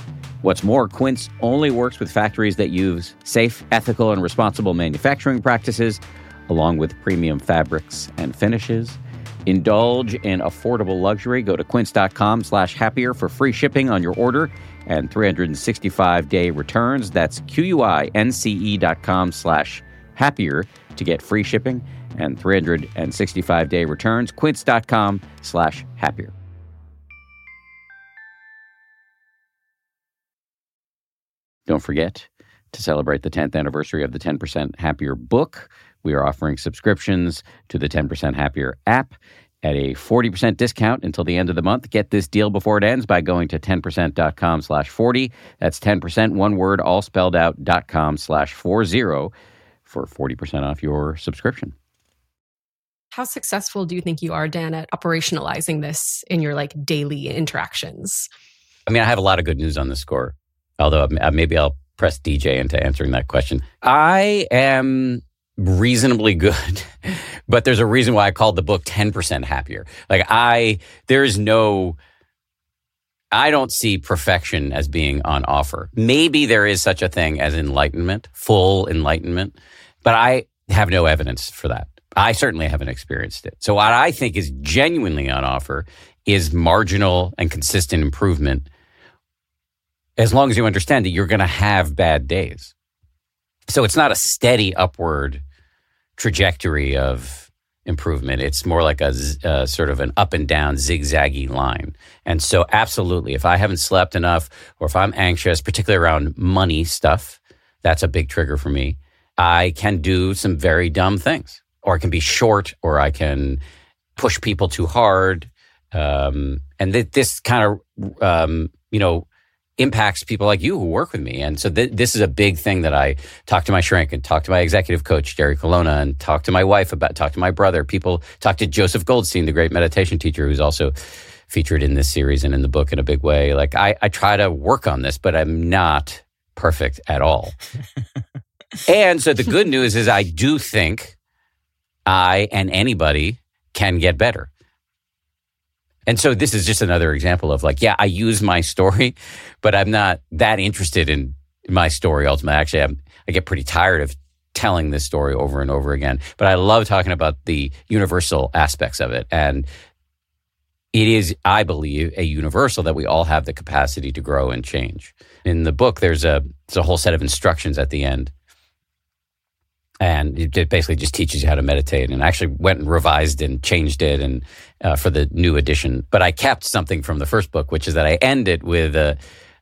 What's more, Quince only works with factories that use safe, ethical, and responsible manufacturing practices, along with premium fabrics and finishes. Indulge in affordable luxury. Go to quince.com slash happier for free shipping on your order and 365 day returns. That's Q-U-I-N-C-E dot com slash happier to get free shipping and 365 day returns. Quince.com slash happier. Don't forget to celebrate the 10th anniversary of the 10% Happier book. We are offering subscriptions to the 10% Happier app at a 40% discount until the end of the month. Get this deal before it ends by going to 10%.com slash 40. That's 10%, one word, all spelled out, dot com slash 40 for 40% off your subscription. How successful do you think you are, Dan, at operationalizing this in your like daily interactions? I mean, I have a lot of good news on this score, although uh, maybe I'll press DJ into answering that question. I am reasonably good, [LAUGHS] but there's a reason why I called the book 10% happier. Like, I, there is no, I don't see perfection as being on offer. Maybe there is such a thing as enlightenment, full enlightenment, but I have no evidence for that. I certainly haven't experienced it. So, what I think is genuinely on offer is marginal and consistent improvement as long as you understand that you're going to have bad days. So, it's not a steady upward trajectory of improvement. It's more like a, a, sort of an up and down zigzaggy line. And so, absolutely, if I haven't slept enough or if I'm anxious, particularly around money stuff, that's a big trigger for me. I can do some very dumb things, or I can be short, or I can push people too hard. Um, and th- this kind of, um, you know, impacts people like you who work with me. And so th- this is a big thing that I talk to my shrink and talk to my executive coach, Jerry Colonna, and talk to my wife about, talk to my brother. People talk to Joseph Goldstein, the great meditation teacher, who's also featured in this series and in the book in a big way. Like I, I try to work on this, but I'm not perfect at all. [LAUGHS] and so the good news is I do think I and anybody can get better. And so this is just another example of like, yeah, I use my story, [LAUGHS] but I'm not that interested in my story ultimately. Actually, I'm, I get pretty tired of telling this story over and over again. But I love talking about the universal aspects of it. And it is, I believe, a universal that we all have the capacity to grow and change. In the book, there's a, there's a whole set of instructions at the end and it basically just teaches you how to meditate. And I actually went and revised and changed it and uh, for the new edition. But I kept something from the first book, which is that I end it with uh,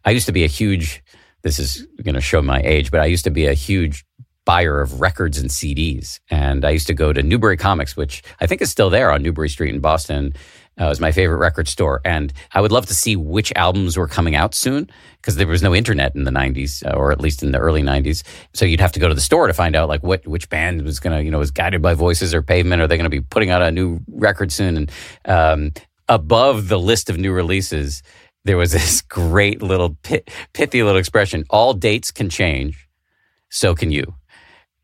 I used to be a huge. This is going to show my age, but I used to be a huge buyer of records and CDs, and I used to go to Newbury Comics, which I think is still there on Newbury Street in Boston, uh, it was my favorite record store. And I would love to see which albums were coming out soon because there was no internet in the 90s, uh, or at least in the early 90s. So you'd have to go to the store to find out like what which band was going to, you know, was guided by voices or pavement. Are they going to be putting out a new record soon? And um, above the list of new releases, there was [LAUGHS] this great little pit, pithy little expression all dates can change, so can you.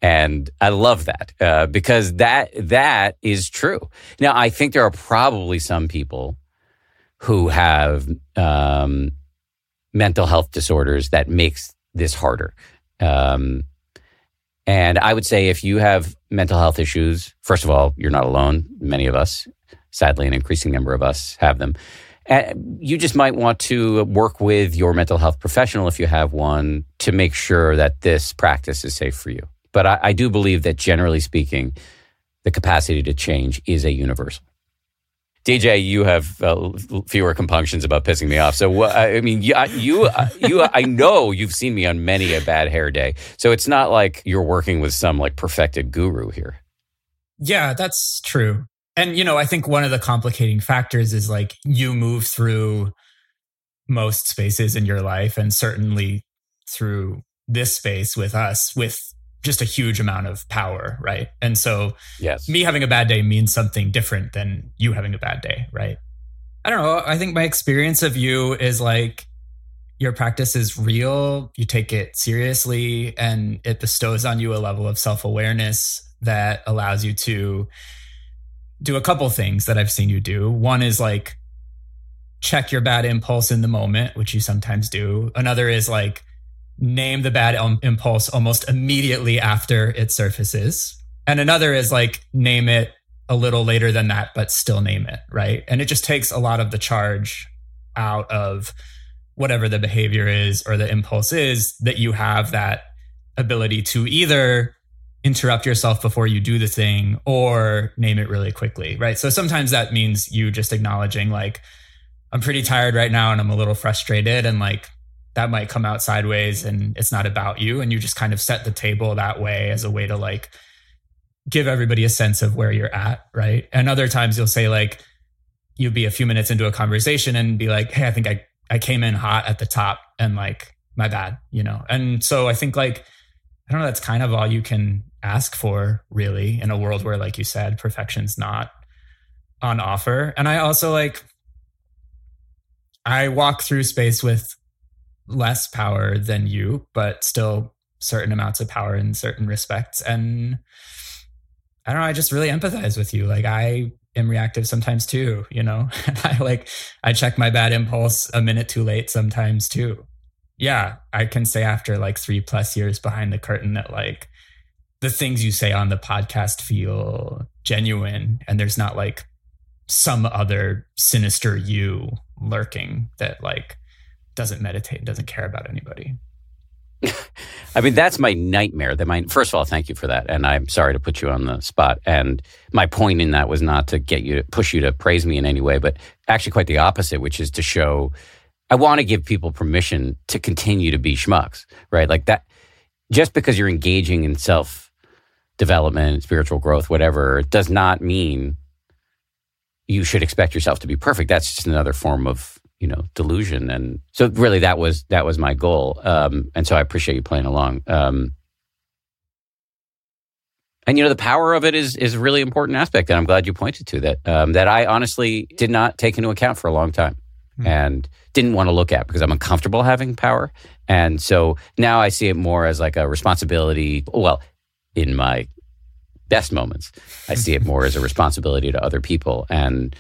And I love that uh, because that that is true. Now, I think there are probably some people who have um, mental health disorders that makes this harder. Um, and I would say if you have mental health issues, first of all, you're not alone. Many of us, sadly, an increasing number of us have them. And you just might want to work with your mental health professional if you have one to make sure that this practice is safe for you. But I, I do believe that generally speaking, the capacity to change is a universal. DJ, you have uh, fewer compunctions about pissing me off. So, I mean, you, you, you, I know you've seen me on many a bad hair day. So it's not like you're working with some like perfected guru here. Yeah, that's true. And, you know, I think one of the complicating factors is like you move through most spaces in your life and certainly through this space with us with just a huge amount of power, right? And so, yes, me having a bad day means something different than you having a bad day, right? I don't know. I think my experience of you is like your practice is real, you take it seriously, and it bestows on you a level of self awareness that allows you to do a couple things that I've seen you do. One is like check your bad impulse in the moment, which you sometimes do. Another is like name the bad impulse almost immediately after it surfaces. And another is like name it a little later than that, but still name it, right? And it just takes a lot of the charge out of whatever the behavior is or the impulse is that you have that ability to either interrupt yourself before you do the thing or name it really quickly, right? So sometimes that means you just acknowledging, like, I'm pretty tired right now and I'm a little frustrated and like that might come out sideways and it's not about you. And you just kind of set the table that way as a way to like give everybody a sense of where you're at right? And other times you'll say like you'll be a few minutes into a conversation and be like hey i think i i came in hot at the top and like my bad you know? And so i think like i don't know that's kind of all you can ask for really in a world where like you said perfection's not on offer. And i also like I walk through space with less power than you, but still certain amounts of power in certain respects. And I don't know, I just really empathize with you. Like I am reactive sometimes too, you know. [LAUGHS] I like I check my bad impulse a minute too late sometimes too. Yeah, I can say after like 3 plus years behind the curtain that like the things you say on the podcast feel genuine and there's not like some other sinister you lurking that like doesn't meditate and doesn't care about anybody [LAUGHS] I mean, that's my nightmare. That my first of all, thank you for that, and I'm sorry to put you on the spot. And my point in that was not to get you to push you to praise me in any way, but actually quite the opposite, which is to show I want to give people permission to continue to be schmucks, right? Like that. Just because you're engaging in self development, spiritual growth, whatever, does not mean you should expect yourself to be perfect. That's just another form of you know delusion. And so really that was that was my goal. Um, and so i appreciate you playing along. Um, and you know the power of it is is a really important aspect and i'm glad you pointed to that um, that i honestly did not take into account for a long time mm. and didn't want to look at because i'm uncomfortable having power. And so now i see it more as like a responsibility well in my best moments i see it more as a responsibility to other people. And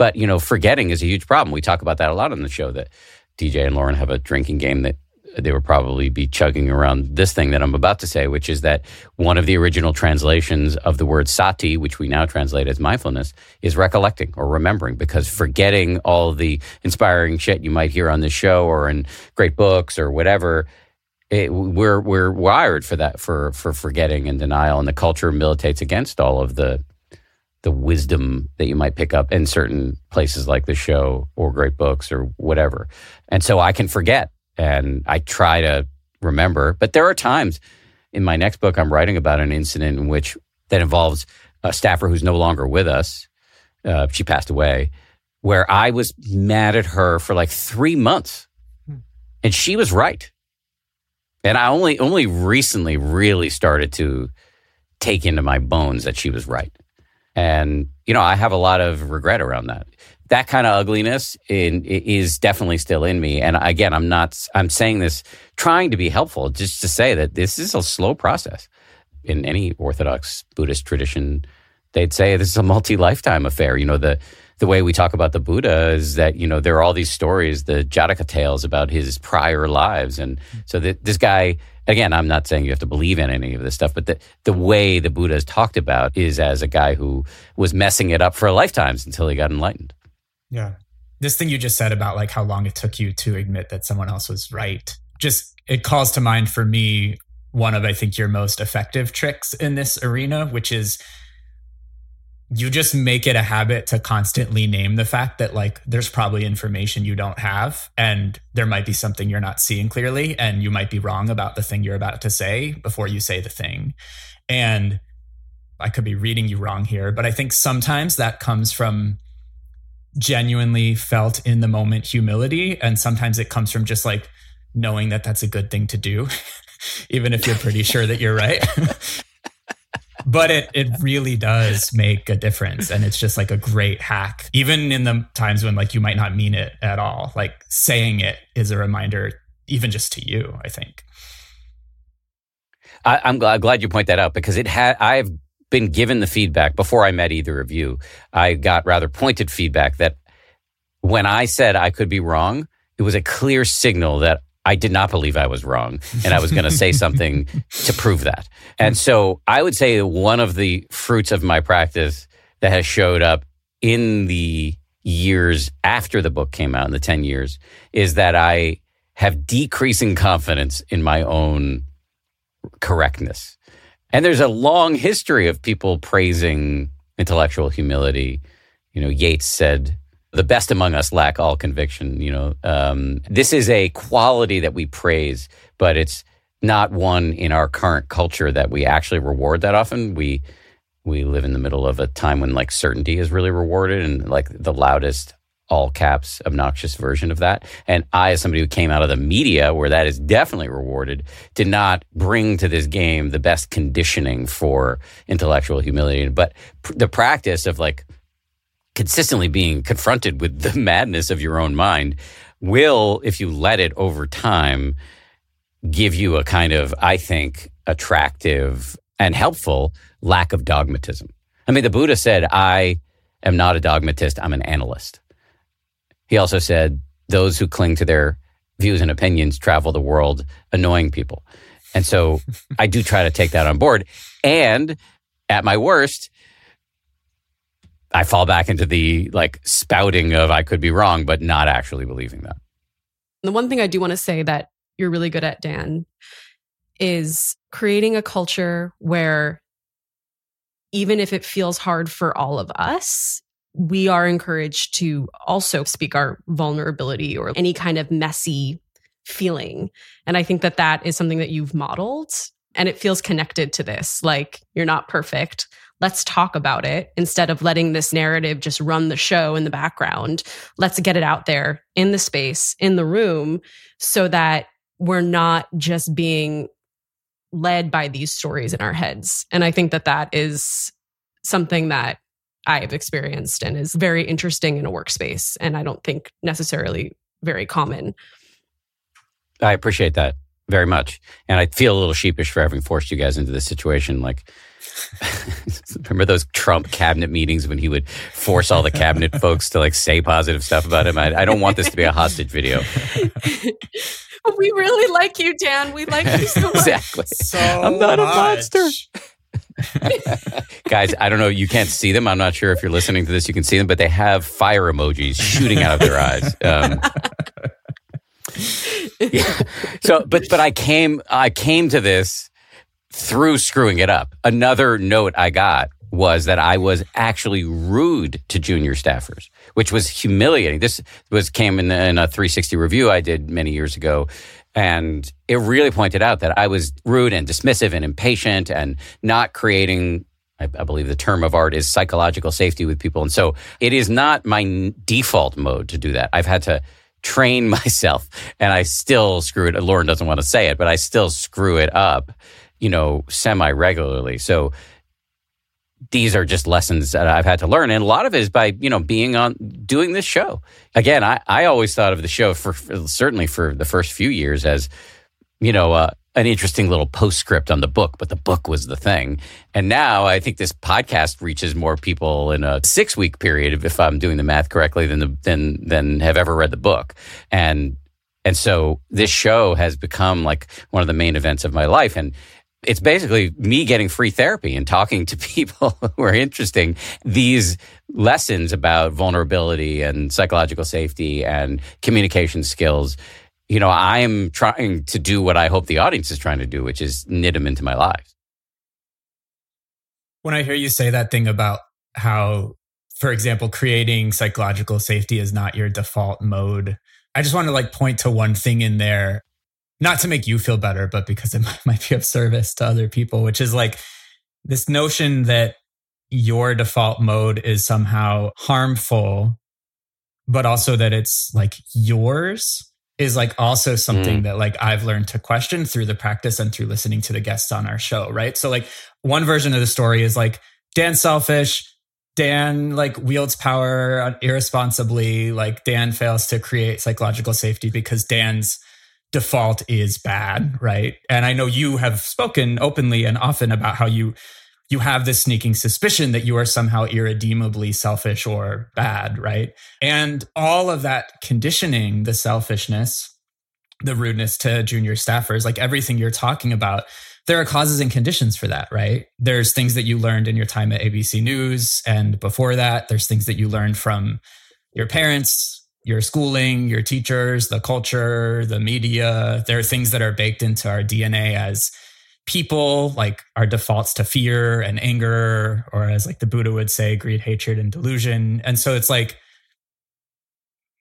but, you know, forgetting is a huge problem. We talk about that a lot on the show that DJ and Lauren have a drinking game that they would probably be chugging around this thing that I'm about to say, which is that one of the original translations of the word sati, which we now translate as mindfulness, is recollecting or remembering because forgetting all the inspiring shit you might hear on this show or in great books or whatever. It, we're we're wired for that for for forgetting and denial, and the culture militates against all of the the wisdom that you might pick up in certain places like the show or great books or whatever. And so I can forget and I try to remember. But there are times in my next book, I'm writing about an incident in which that involves a staffer who's no longer with us. Uh, she passed away, where I was mad at her for like three months. Hmm. And she was right. And I only only recently really started to take into my bones that she was right. And, you know, I have a lot of regret around that. That kind of ugliness in, is definitely still in me. And again, I'm not, I'm saying this trying to be helpful, just to say that this is a slow process. In any Orthodox Buddhist tradition, they'd say this is a multi lifetime affair. You know, the, the way we talk about the Buddha is that, you know, there are all these stories, the Jataka tales about his prior lives. And so that this guy, again, I'm not saying you have to believe in any of this stuff, but the, the way the Buddha is talked about is as a guy who was messing it up for lifetimes until he got enlightened. Yeah. This thing you just said about like how long it took you to admit that someone else was right, just it calls to mind for me one of, I think, your most effective tricks in this arena, which is you just make it a habit to constantly name the fact that like there's probably information you don't have and there might be something you're not seeing clearly and you might be wrong about the thing you're about to say before you say the thing. And i could be reading you wrong here but i think sometimes that comes from genuinely felt in the moment humility. And sometimes it comes from just like knowing that that's a good thing to do [LAUGHS] even if you're pretty sure that you're right [LAUGHS] but it it really does make a difference. And it's just like a great hack even in the times when like you might not mean it at all. Like saying it is a reminder even just to you i think. I, am glad, glad you point that out because it had i've been given the feedback before i met either of you. I got rather pointed feedback that when i said i could be wrong it was a clear signal that I did not believe I was wrong and I was going to say something [LAUGHS] to prove that. And so I would say one of the fruits of my practice that has showed up in the years after the book came out, in the 10 years, is that I have decreasing confidence in my own correctness. And there's a long history of people praising intellectual humility. You know, Yeats said, the best among us lack all conviction. You know, um, this is a quality that we praise, but it's not one in our current culture that we actually reward that often. We we live in the middle of a time when like certainty is really rewarded, and like the loudest all caps obnoxious version of that. And I, as somebody who came out of the media where that is definitely rewarded, did not bring to this game the best conditioning for intellectual humility. But pr- the practice of like consistently being confronted with the [LAUGHS] madness of your own mind will, if you let it over time, give you a kind of, I think, attractive and helpful lack of dogmatism. I mean, the Buddha said, I am not a dogmatist, I'm an analyst. He also said, those who cling to their views and opinions travel the world annoying people. And so [LAUGHS] I do try to take that on board. And at my worst, I fall back into the like spouting of I could be wrong, but not actually believing that. The one thing I do want to say that you're really good at, Dan, is creating a culture where even if it feels hard for all of us, we are encouraged to also speak our vulnerability or any kind of messy feeling. And I think that that is something that you've modeled and it feels connected to this. Like, you're not perfect. Let's talk about it instead of letting this narrative just run the show in the background. Let's get it out there in the space, in the room, so that we're not just being led by these stories in our heads. And I think that that is something that I've experienced and is very interesting in a workspace. And I don't think necessarily very common. I appreciate that very much. And I feel a little sheepish for having forced you guys into this situation. Like, [LAUGHS] remember those Trump cabinet meetings when he would force all the cabinet [LAUGHS] folks to like say positive stuff about him? I, I don't want this to be a hostage video. [LAUGHS] we really like you, Dan. We like you so much. exactly. So I'm not a monster. Guys, I don't know. You can't see them. I'm not sure if you're listening to this, you can see them, but they have fire emojis shooting out of their eyes. Um, yeah. So, but but I came I came to this through screwing it up. Another note I got was that I was actually rude to junior staffers, which was humiliating. This was came in, in a 360 review I did many years ago. And it really pointed out that I was rude and dismissive and impatient and not creating I, I believe the term of art is psychological safety with people. And so it is not my default mode to do that. I've had to train [LAUGHS] myself and I still screw it. Lauren doesn't want to say it, but I still screw it up, you know, semi regularly. So these are just lessons that I've had to learn. And a lot of it is by, you know, being on doing this show. Again, I, I always thought of the show for, for certainly for the first few years as, you know, uh, an interesting little postscript on the book, but the book was the thing. And now I think this podcast reaches more people in a six week period, if I'm doing the math correctly, than the, than than have ever read the book. And and so this show has become like one of the main events of my life. And it's basically me getting free therapy and talking to [LAUGHS] people who are interesting these lessons about vulnerability and psychological safety and communication skills you know, I am trying to do what I hope the audience is trying to do, which is knit them into my lives. When I hear you say that thing about how, for example, creating psychological safety is not your default mode, I just want to like point to one thing in there, not to make you feel better, but because it [LAUGHS] might be of service to other people, which is like this notion that your default mode is somehow harmful, but also that it's like yours is like also something mm. that like I've learned to question through the practice and through listening to the guests on our show, right? So like one version of the story is like Dan's selfish, Dan like wields power irresponsibly, like Dan fails to create psychological safety because Dan's default is bad, right? And I know you have spoken openly and often about how you you have this sneaking suspicion that you are somehow irredeemably selfish or bad, right? And all of that conditioning, the selfishness, the rudeness to junior staffers, like everything you're talking about, there are causes and conditions for that, right? There's things that you learned in your time at ABC News. And before that, there's things that you learned from your parents, your schooling, your teachers, the culture, the media. There are things that are baked into our DNA as people like our defaults to fear and anger or as like the buddha would say greed hatred and delusion and so it's like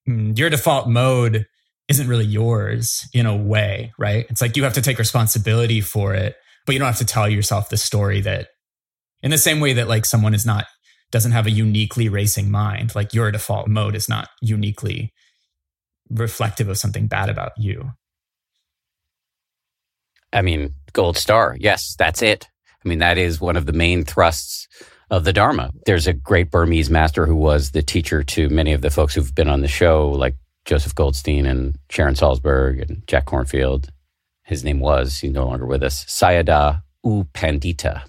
mm, your default mode isn't really yours in a way right it's like you have to take responsibility for it but you don't have to tell yourself the story that in the same way that like someone is not doesn't have a uniquely racing mind like your default mode is not uniquely reflective of something bad about you I mean, gold star. Yes, that's it. I mean, that is one of the main thrusts of the Dharma. There's a great Burmese master who was the teacher to many of the folks who've been on the show, like Joseph Goldstein and Sharon Salzberg and Jack Kornfield. His name was, he's no longer with us, Sayadaw U Pandita.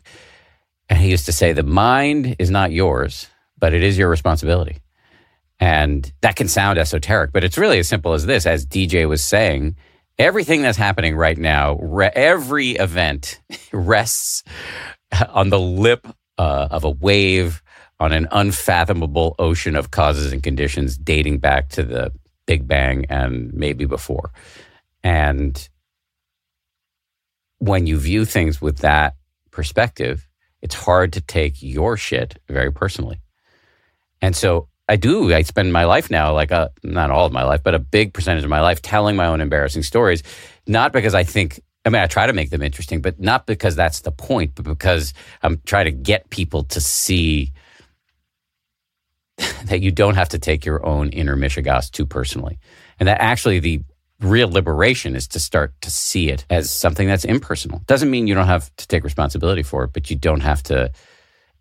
And he used to say, the mind is not yours, but it is your responsibility. And that can sound esoteric, but it's really as simple as this. As DJ was saying, everything that's happening right now, re- every event [LAUGHS] rests on the lip uh, of a wave on an unfathomable ocean of causes and conditions dating back to the Big Bang and maybe before. And when you view things with that perspective, it's hard to take your shit very personally. And so I do. I spend my life now, like a, uh, not all of my life, but a big percentage of my life telling my own embarrassing stories, not because I think, I mean, I try to make them interesting, but not because that's the point, but because I'm trying to get people to see [LAUGHS] that you don't have to take your own inner Mishigas too personally. And that actually the real liberation is to start to see it as something that's impersonal. Doesn't mean you don't have to take responsibility for it, but you don't have to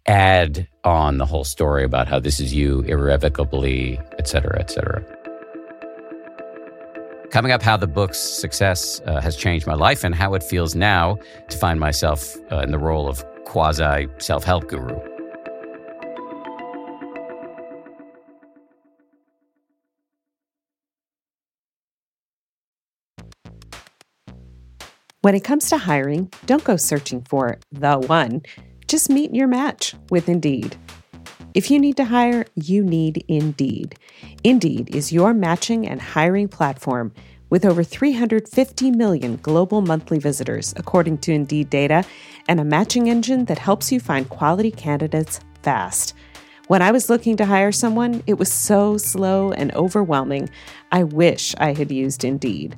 add on the whole story about how this is you irrevocably, et cetera, et cetera. Coming up, how the book's success uh, has changed my life and how it feels now to find myself uh, in the role of quasi self help guru. When it comes to hiring, don't go searching for the one. Just meet your match with Indeed. If you need to hire, you need Indeed. Indeed is your matching and hiring platform with over 350 million global monthly visitors, according to Indeed data, and a matching engine that helps you find quality candidates fast. When I was looking to hire someone, it was so slow and overwhelming. I wish I had used Indeed.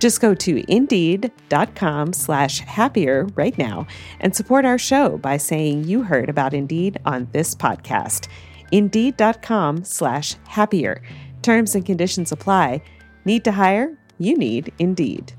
Just go to indeed.com slash happier right now and support our show by saying you heard about Indeed on this podcast. Indeed.com slash happier. Terms and conditions apply. Need to hire? You need Indeed.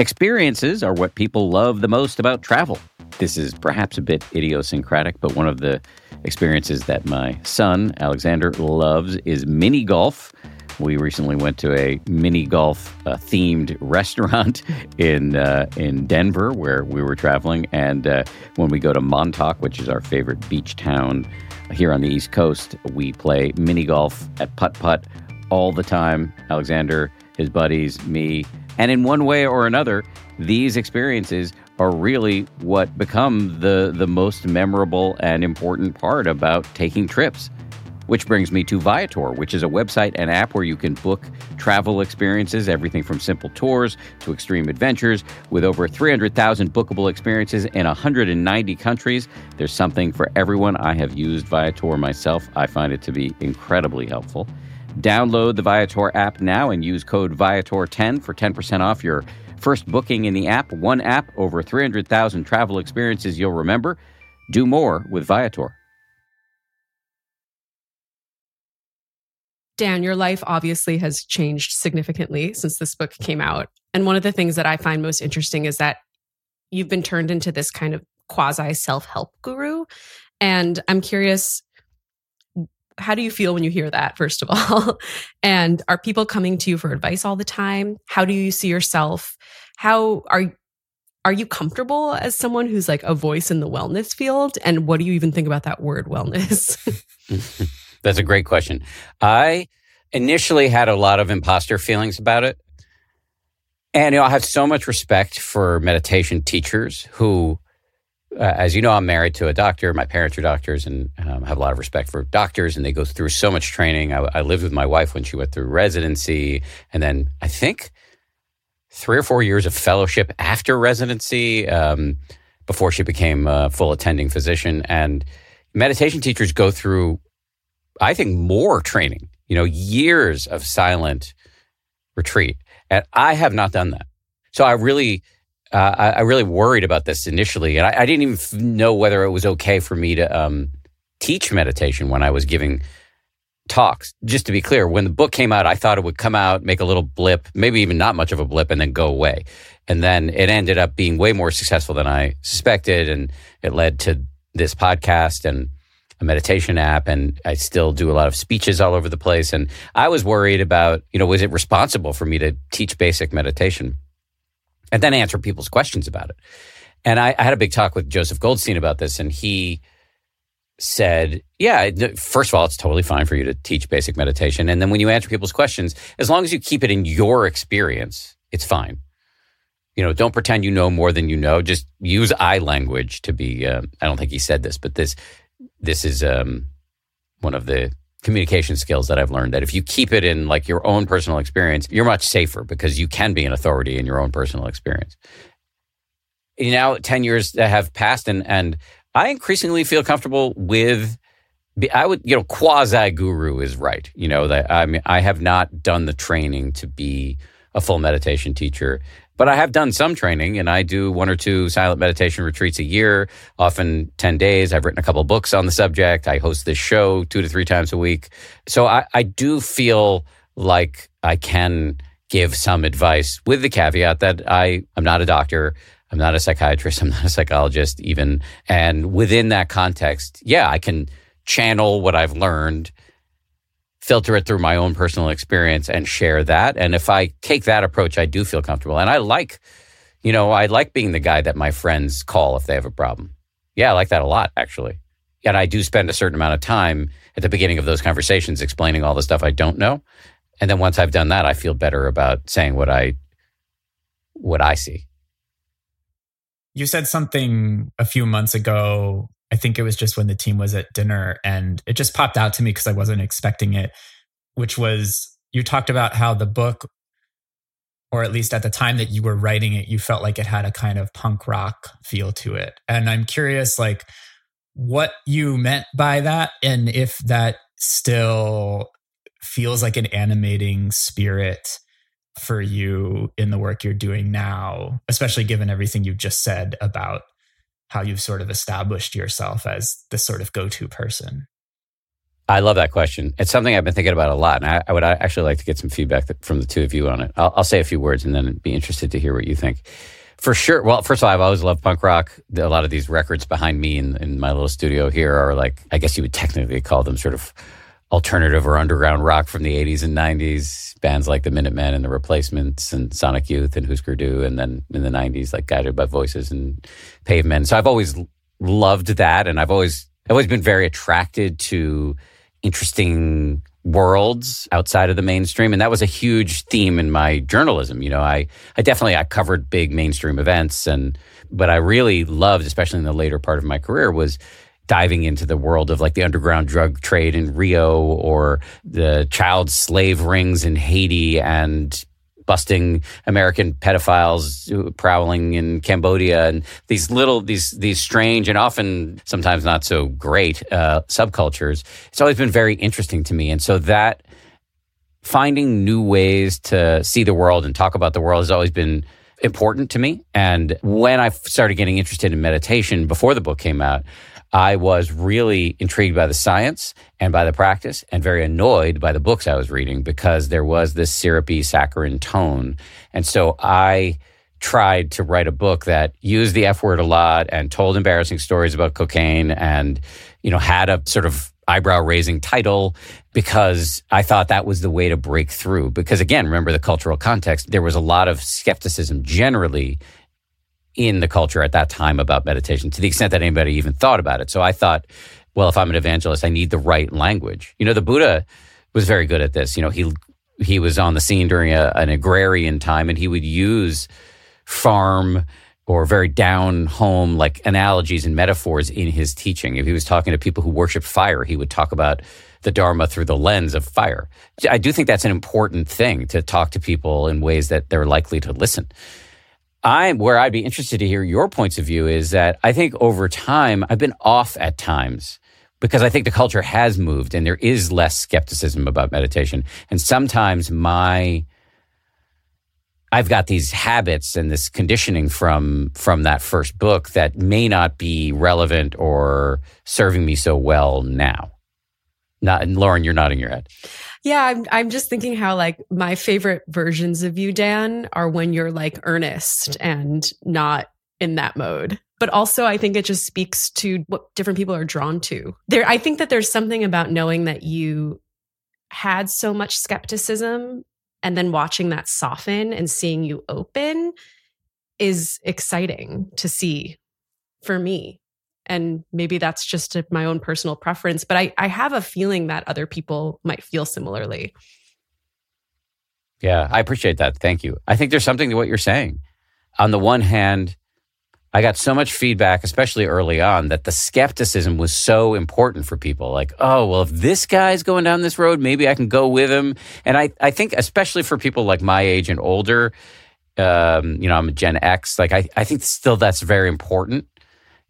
Experiences are what people love the most about travel. This is perhaps a bit idiosyncratic, but one of the experiences that my son, Alexander, loves is mini golf. We recently went to a mini golf uh, themed [LAUGHS] restaurant in uh, in Denver where we were traveling, and uh, when we go to Montauk, which is our favorite beach town here on the East Coast, we play mini golf at putt putt all the time. Alexander, his buddies, me, and in one way or another, these experiences are really what become the, the most memorable and important part about taking trips. Which brings me to Viator, which is a website and app where you can book travel experiences, everything from simple tours to extreme adventures. With over 300,000 bookable experiences in 190 countries, there's something for everyone. I have used Viator myself. I find it to be incredibly helpful. Download the Viator app now and use code Viator10 for 10% off your First booking in the app, one app, over 300,000 travel experiences you'll remember. Do more with Viator. Dan, your life obviously has changed significantly since this book came out. And one of the things that I find most interesting is that you've been turned into this kind of quasi self help guru. And I'm curious, how do you feel when you hear that, first of all? [LAUGHS] and are people coming to you for advice all the time? How do you see yourself? How are are you comfortable as someone who's like a voice in the wellness field? And what do you even think about that word wellness? [LAUGHS] That's a great question. I initially had a lot of imposter feelings about it. And you know, I have so much respect for meditation teachers who uh, as you know, I'm married to a doctor. My parents are doctors, and um, have a lot of respect for doctors. And they go through so much training. I, I, lived with my wife when she went through residency, and then I think three or four years of fellowship after residency um, before she became a full attending physician. And meditation teachers go through I think, more training, you know, years of silent retreat. And I have not done that. So I really, uh, I, I, really worried about this initially. And I, I, didn't even know whether it was okay for me to um, teach meditation when I was giving talks. Just to be clear, when the book came out, I thought it would come out, make a little blip, maybe even not much of a blip, and then go away. And then it ended up being way more successful than I suspected. And it led to this podcast and a meditation app. And I still do a lot of speeches all over the place. And I was worried about, you know, was it responsible for me to teach basic meditation and then answer people's questions about it? And I, I had a big talk with Joseph Goldstein about this. And he, said, yeah, first of all, it's totally fine for you to teach basic meditation. And then when you answer people's questions, as long as you keep it in your experience, it's fine. You know, don't pretend you know more than you know. Just use I language to be. Uh, I don't think he said this, but this this is um, one of the communication skills that I've learned. That if you keep it in like your own personal experience, you're much safer because you can be an authority in your own personal experience. You now, ten years have passed, and and I increasingly feel comfortable with. I would, you know, quasi guru is right. You know that I mean, I have not done the training to be a full meditation teacher, but I have done some training, and I do one or two silent meditation retreats a year, often ten days. I've written a couple books on the subject. I host this show two to three times a week, so I, I do feel like I can give some advice with the caveat that I am not a doctor. I'm not a psychiatrist. [LAUGHS] I'm not a psychologist, even. And within that context, yeah, I can channel what I've learned, filter it through my own personal experience, and share that. And if I take that approach, I do feel comfortable. And I like, you know, I like being the guy that my friends call if they have a problem. Yeah, I like that a lot, actually. And I do spend a certain amount of time at the beginning of those conversations explaining all the stuff I don't know. And then once I've done that, I feel better about saying what I what I see. You said something a few months ago. I think it was just when the team was at dinner, and it just popped out to me because I wasn't expecting it, which was you talked about how the book, or at least at the time that you were writing it, you felt like it had a kind of punk rock feel to it. And I'm curious, like, what you meant by that, and if that still feels like an animating spirit for you in the work you're doing now, especially given everything you've just said about how you've sort of established yourself as the sort of go to person? I love that question. It's something I've been thinking about a lot, and I, I would actually like to get some feedback from the two of you on it. I'll, I'll, say a few words and then be interested to hear what you think. For sure. Well, first of all, I've always loved punk rock. A lot of these records behind me in, in my little studio here are like, I guess you would technically call them sort of alternative or underground rock from the 80s and 90s. Bands like the Minutemen and the Replacements and Sonic Youth and Husker Du. And then in the 90s, like Guided by Voices and Pavement. So I've always loved that. And I've always, I've always been very attracted to interesting worlds outside of the mainstream and that was a huge theme in my journalism you know i i definitely i covered big mainstream events and but i really loved especially in the later part of my career was diving into the world of like the underground drug trade in Rio or the child slave rings in Haiti and busting American pedophiles prowling in Cambodia and these little these these strange and often sometimes not so great uh, subcultures. It's always been very interesting to me, and so that finding new ways to see the world and talk about the world has always been important to me. And when I started getting interested in meditation before the book came out, I was really intrigued by the science and by the practice and very annoyed by the books I was reading because there was this syrupy saccharine tone. And so I tried to write a book that used the F word a lot and told embarrassing stories about cocaine and, you know, had a sort of eyebrow raising title because I thought that was the way to break through. Because again, remember the cultural context, there was a lot of skepticism generally in the culture at that time about meditation to the extent that anybody even thought about it. So I thought, well, if I'm an evangelist, I need the right language. You know, the Buddha was very good at this. You know, he he was on the scene during a, an agrarian time, and he would use farm or very down home like analogies and metaphors in his teaching. If he was talking to people who worship fire, he would talk about the Dharma through the lens of fire. I do think that's an important thing to talk to people in ways that they're likely to listen. I where I'd be interested to hear your points of view is that I think over time I've been off at times because I think the culture has moved and there is less skepticism about meditation. And sometimes my I've got these habits and this conditioning from from that first book that may not be relevant or serving me so well now. Not and Lauren, you're nodding your head. Yeah, I'm I'm just thinking how like my favorite versions of you, Dan, are when you're like earnest mm-hmm. and not in that mode. But also I think it just speaks to what different people are drawn to. There I think that there's something about knowing that you had so much skepticism and then watching that soften and seeing you open is exciting to see for me and maybe that's just my own personal preference but I, I have a feeling that other people might feel similarly yeah i appreciate that thank you i think there's something to what you're saying on the one hand I got so much feedback, especially early on, that the skepticism was so important for people. Like, oh, well, if this guy's going down this road, maybe I can go with him. And I, I think, especially for people like my age and older, um, you know, I'm a Gen X, like, I, I think still that's very important.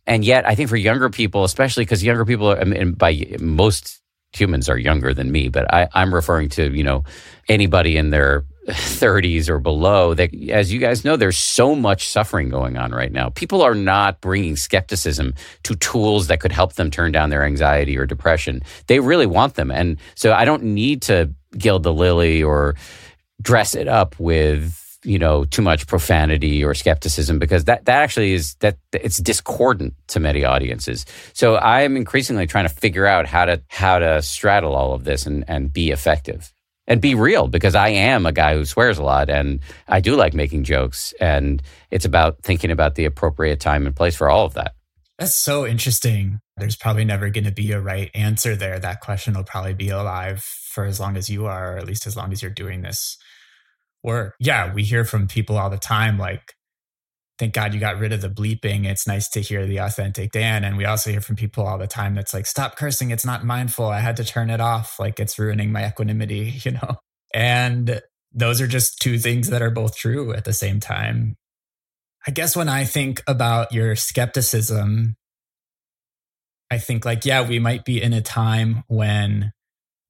And yet, I think for younger people, especially because younger people, are, by most humans are younger than me, but I, I'm referring to, you know, anybody in their [LAUGHS] 30s or below that as you guys know there's so much suffering going on right now. People are not bringing skepticism to tools that could help them turn down their anxiety or depression. They really want them. And so i don't need to gild the lily or dress it up with you know too much profanity or skepticism because that that actually is that it's discordant to many audiences so i am increasingly trying to figure out how to how to straddle all of this and and be effective and be real because I am a guy who swears a lot and I do like making jokes. And it's about thinking about the appropriate time and place for all of that. That's so interesting. There's probably never going to be a right answer there. That question will probably be alive for as long as you are, or at least as long as you're doing this work. Yeah, we hear from people all the time like, thank God you got rid of the bleeping. It's nice to hear the authentic Dan. And we also hear from people all the time that's like, stop cursing. It's not mindful. I had to turn it off. Like it's ruining my equanimity, [LAUGHS] you know? And those are just two things that are both true at the same time. I guess when I think about your skepticism, I think like, yeah, we might be in a time when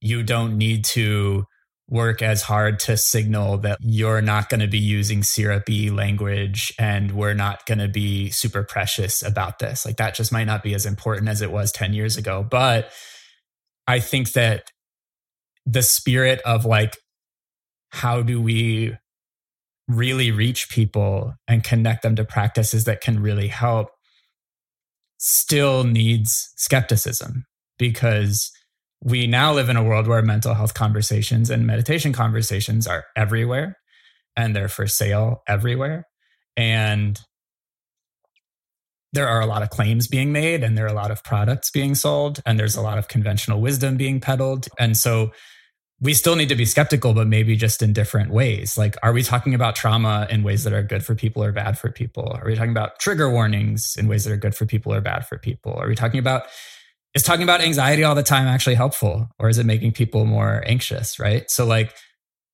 you don't need to work as hard to signal that you're not going to be using syrupy language and we're not going to be super precious about this. Like that just might not be as important as it was 10 years ago. But I think that the spirit of like, how do we really reach people and connect them to practices that can really help still needs skepticism because we now live in a world where mental health conversations and meditation conversations are everywhere and they're for sale everywhere. And there are a lot of claims being made and there are a lot of products being sold and there's a lot of conventional wisdom being peddled. And so we still need to be skeptical, but maybe just in different ways. Like, are we talking about trauma in ways that are good for people or bad for people? Are we talking about trigger warnings in ways that are good for people or bad for people? Are we talking about is talking about anxiety all the time actually helpful or is it making people more anxious right? So like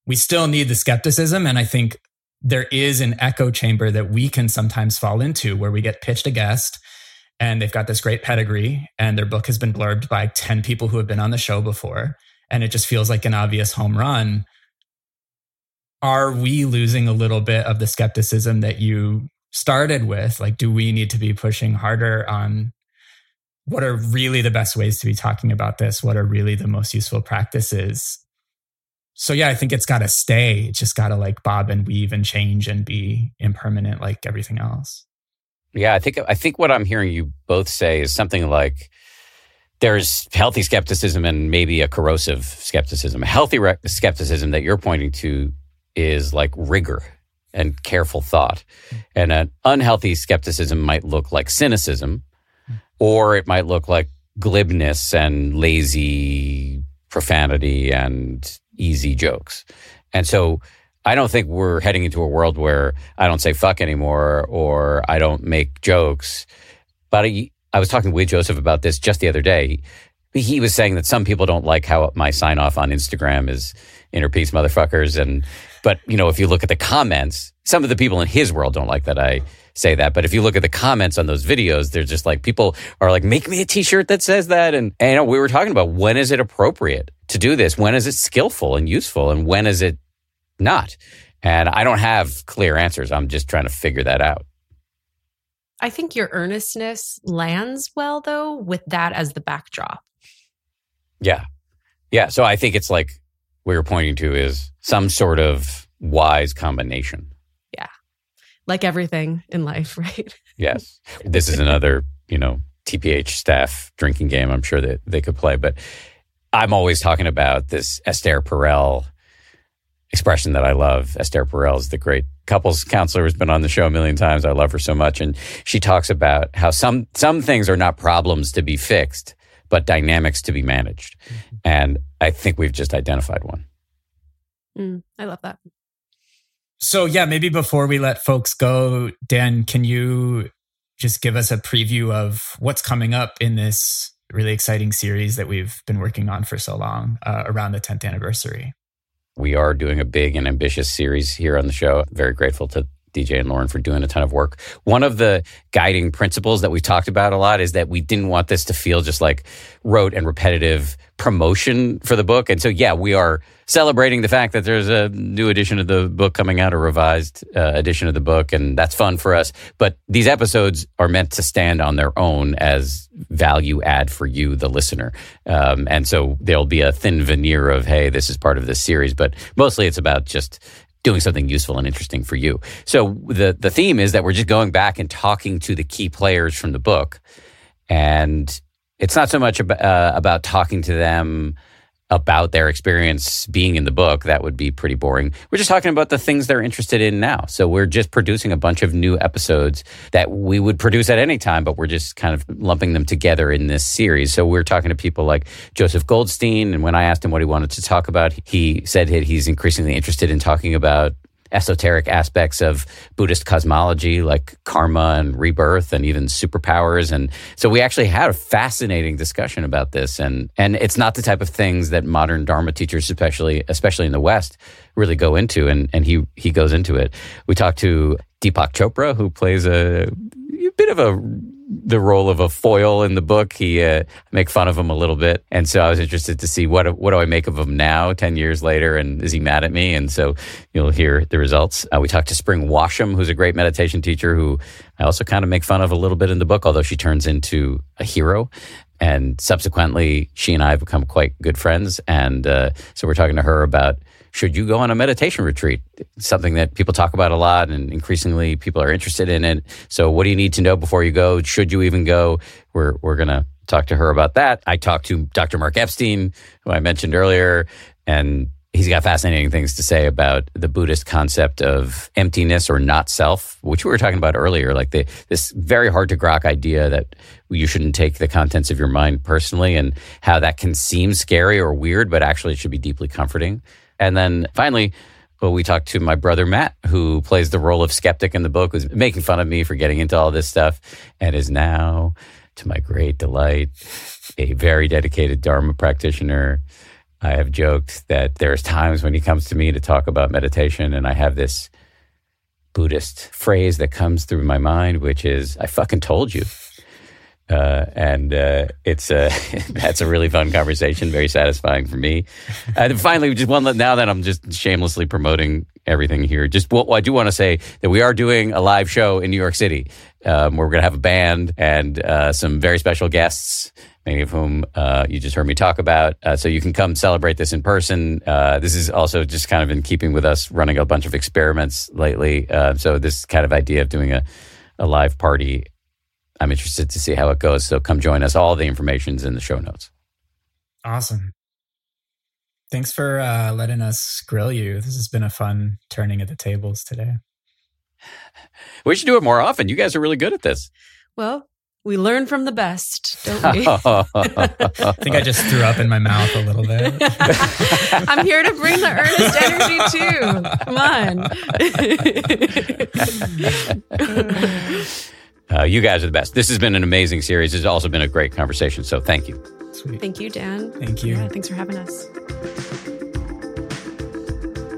we still need the skepticism and i think there is an echo chamber that we can sometimes fall into where we get pitched a guest and they've got this great pedigree and their book has been blurbed by 10 people who have been on the show before and it just feels like an obvious home run. Are we losing a little bit of the skepticism that you started with? Like do we need to be pushing harder on what are really the best ways to be talking about this? What are really the most useful practices? So yeah, I think it's got to stay. It's just got to like bob and weave and change and be impermanent like everything else. Yeah, I think I think what I'm hearing you both say is something like there's healthy skepticism and maybe a corrosive skepticism. A healthy re- skepticism that you're pointing to is like rigor and careful thought. Hmm. And an unhealthy skepticism might look like cynicism, or it might look like glibness and lazy profanity and easy jokes. And so I don't think we're heading into a world where I don't say fuck anymore or I don't make jokes. But I, I was talking with Joseph about this just the other day. He was saying that some people don't like how my sign off on Instagram is inner peace motherfuckers. And, but, you know, if you look at the comments, some of the people in his world don't like that I say that. But if you look at the comments on those videos, they're just like people are like, make me a t-shirt that says that. And, and you know, we were talking about when is it appropriate to do this? When is it skillful and useful? And when is it not? And I don't have clear answers. I'm just trying to figure that out. I think your earnestness lands well though with that as the backdrop. Yeah. Yeah. So I think it's like what you're pointing to is some sort of wise combination. Like everything in life, [LAUGHS] right? Yes. This is another, you know, TPH staff drinking game I'm sure that they could play. But I'm always talking about this Esther Perel expression that I love. Esther Perel is the great couples counselor who's been on the show a million times. I love her so much. And she talks about how some some things are not problems to be fixed, but dynamics to be managed. Mm-hmm. And I think we've just identified one. Mm, I love that. So, yeah, maybe before we let folks go, Dan, can you just give us a preview of what's coming up in this really exciting series that we've been working on for so long uh, around the 10th anniversary? We are doing a big and ambitious series here on the show. Very grateful to DJ and Lauren for doing a ton of work. One of the guiding principles that we talked about a lot is that we didn't want this to feel just like rote and repetitive promotion for the book. And so, yeah, we are celebrating the fact that there's a new edition of the book coming out, a revised uh, edition of the book, and that's fun for us. But these episodes are meant to stand on their own as value add for you, the listener. Um, and so there'll be a thin veneer of, hey, this is part of this series, but mostly it's about just doing something useful and interesting for you. So the the theme is that we're just going back and talking to the key players from the book, and it's not so much about, uh, about talking to them about their experience being in the book, that would be pretty boring. We're just talking about the things they're interested in now. So we're just producing a bunch of new episodes that we would produce at any time, but we're just kind of lumping them together in this series. So we're talking to people like Joseph Goldstein. And when I asked him what he wanted to talk about, he said he's increasingly interested in talking about esoteric aspects of Buddhist cosmology, like karma and rebirth and even superpowers. And so we actually had a fascinating discussion about this. And, and it's not the type of things that modern Dharma teachers, especially, especially in the West, really go into. And, and he, he goes into it. We talked to Deepak Chopra, who plays a, a bit of a the role of a foil in the book. He uh, make fun of him a little bit, and so I was interested to see what what do I make of him now, ten years later, and is he mad at me? And so you'll hear the results. Uh, we talked to Spring Washam, who's a great meditation teacher, who I also kind of make fun of a little bit in the book, although she turns into a hero. And subsequently, she and I have become quite good friends, and uh, so we're talking to her about should you go on a meditation retreat? Something that people talk about a lot and increasingly people are interested in it. So what do you need to know before you go? Should you even go? We're, we're going to talk to her about that. I talked to Dr. Mark Epstein, who I mentioned earlier, and he's got fascinating things to say about the Buddhist concept of emptiness or not self, which we were talking about earlier. Like the, this very hard to grok idea that you shouldn't take the contents of your mind personally, and how that can seem scary or weird, but actually it should be deeply comforting. And then finally, well, we talked to my brother Matt, who plays the role of skeptic in the book, was making fun of me for getting into all this stuff, and is now, to my great delight, a very dedicated Dharma practitioner. I have joked that there's times when he comes to me to talk about meditation, and I have this Buddhist phrase that comes through my mind, which is, I fucking told you. Uh, and uh, it's uh, [LAUGHS] that's a really fun conversation, very satisfying for me. And finally, just one now that I'm just shamelessly promoting everything here, just well, I do want to say that we are doing a live show in New York City. Um, where we're going to have a band and uh, some very special guests, many of whom uh, you just heard me talk about. Uh, so you can come celebrate this in person. this is also just kind of in keeping with us running a bunch of experiments lately. so this kind of idea of doing a a live party I'm interested to see how it goes. So come join us. All the information's in the show notes. Awesome. Thanks for uh, letting us grill you. This has been a fun turning of the tables today. [LAUGHS] We should do it more often. You guys are really good at this. Well, we learn from the best, don't we? [LAUGHS] I think I just threw up in my mouth a little bit. [LAUGHS] I'm here to bring the earnest energy too. Come on. Uh, you guys are the best. This has been an amazing series. It's also been a great conversation. So thank you. Sweet. Thank you, Dan. Thank you. Yeah, thanks for having us.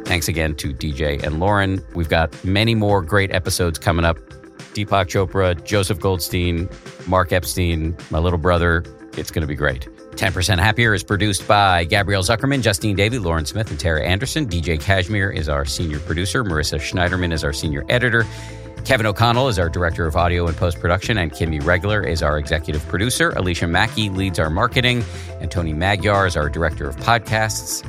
Thanks again to DJ and Lauren. We've got many more great episodes coming up. Deepak Chopra, Joseph Goldstein, Mark Epstein, my little brother. It's going to be great. 10% Happier is produced by Gabrielle Zuckerman, Justine Davey, Lauren Smith, and Tara Anderson. DJ Cashmere is our senior producer. Marissa Schneiderman is our senior editor. Kevin O'Connell is our director of audio and post production, and Kimmy Regler is our executive producer. Alicia Mackey leads our marketing, and Tony Magyar is our director of podcasts.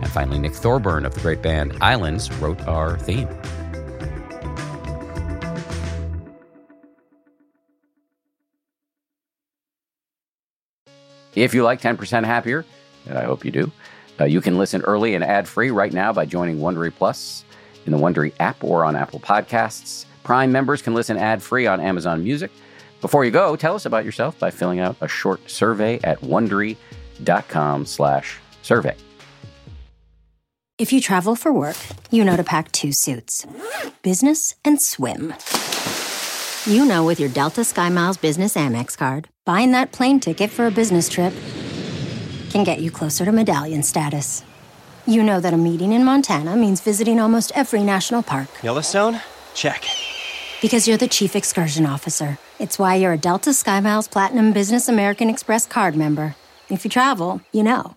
And finally, Nick Thorburn of the great band Islands wrote our theme. If you like 10% Happier, and I hope you do, uh, you can listen early and ad free right now by joining Wondery Plus in the Wondery app or on Apple Podcasts. Prime members can listen ad free on Amazon Music. Before you go, tell us about yourself by filling out a short survey at wondery.com/slash survey. If you travel for work, you know to pack two suits business and swim. You know, with your Delta SkyMiles Business Amex card, buying that plane ticket for a business trip can get you closer to medallion status. You know that a meeting in Montana means visiting almost every national park. Yellowstone? Check. Because you're the chief excursion officer. It's why you're a Delta SkyMiles Platinum Business American Express card member. If you travel, you know.